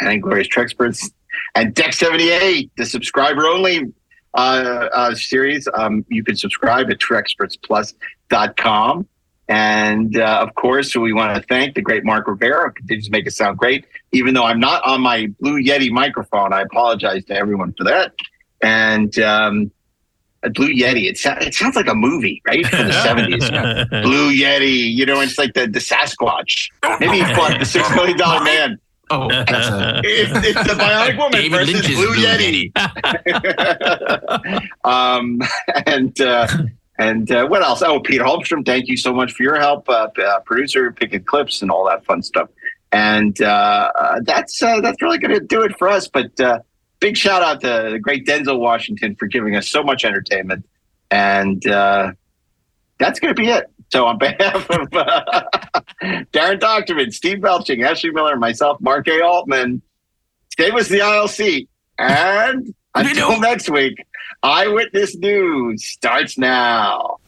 and Inglorious Treksperts and Deck 78, the subscriber only uh, uh, series. Um, you can subscribe at TrekspertsPlus.com. And uh, of course, we want to thank the great Mark Rivera, who continues to make it sound great. Even though I'm not on my Blue Yeti microphone, I apologize to everyone for that. And um, a Blue Yeti, it, it sounds like a movie, right? From the 70s. Blue Yeti, you know, it's like the, the Sasquatch. Maybe he fought the $6 million man. Oh, a It's, it's the Bionic Woman David versus Lynch's Blue Yeti. um, and uh, and uh, what else? Oh, Peter Holmstrom, thank you so much for your help, uh, uh, producer, picking clips and all that fun stuff. And uh, uh, that's uh, that's really going to do it for us. But uh, big shout out to the great Denzel Washington for giving us so much entertainment. And uh, that's going to be it. So on behalf of uh, Daren Dochterman, Steve Melching, Ashley Miller, and myself, Mark A. Altman, stay with the ILC. And until next week, Eyewitness News starts now.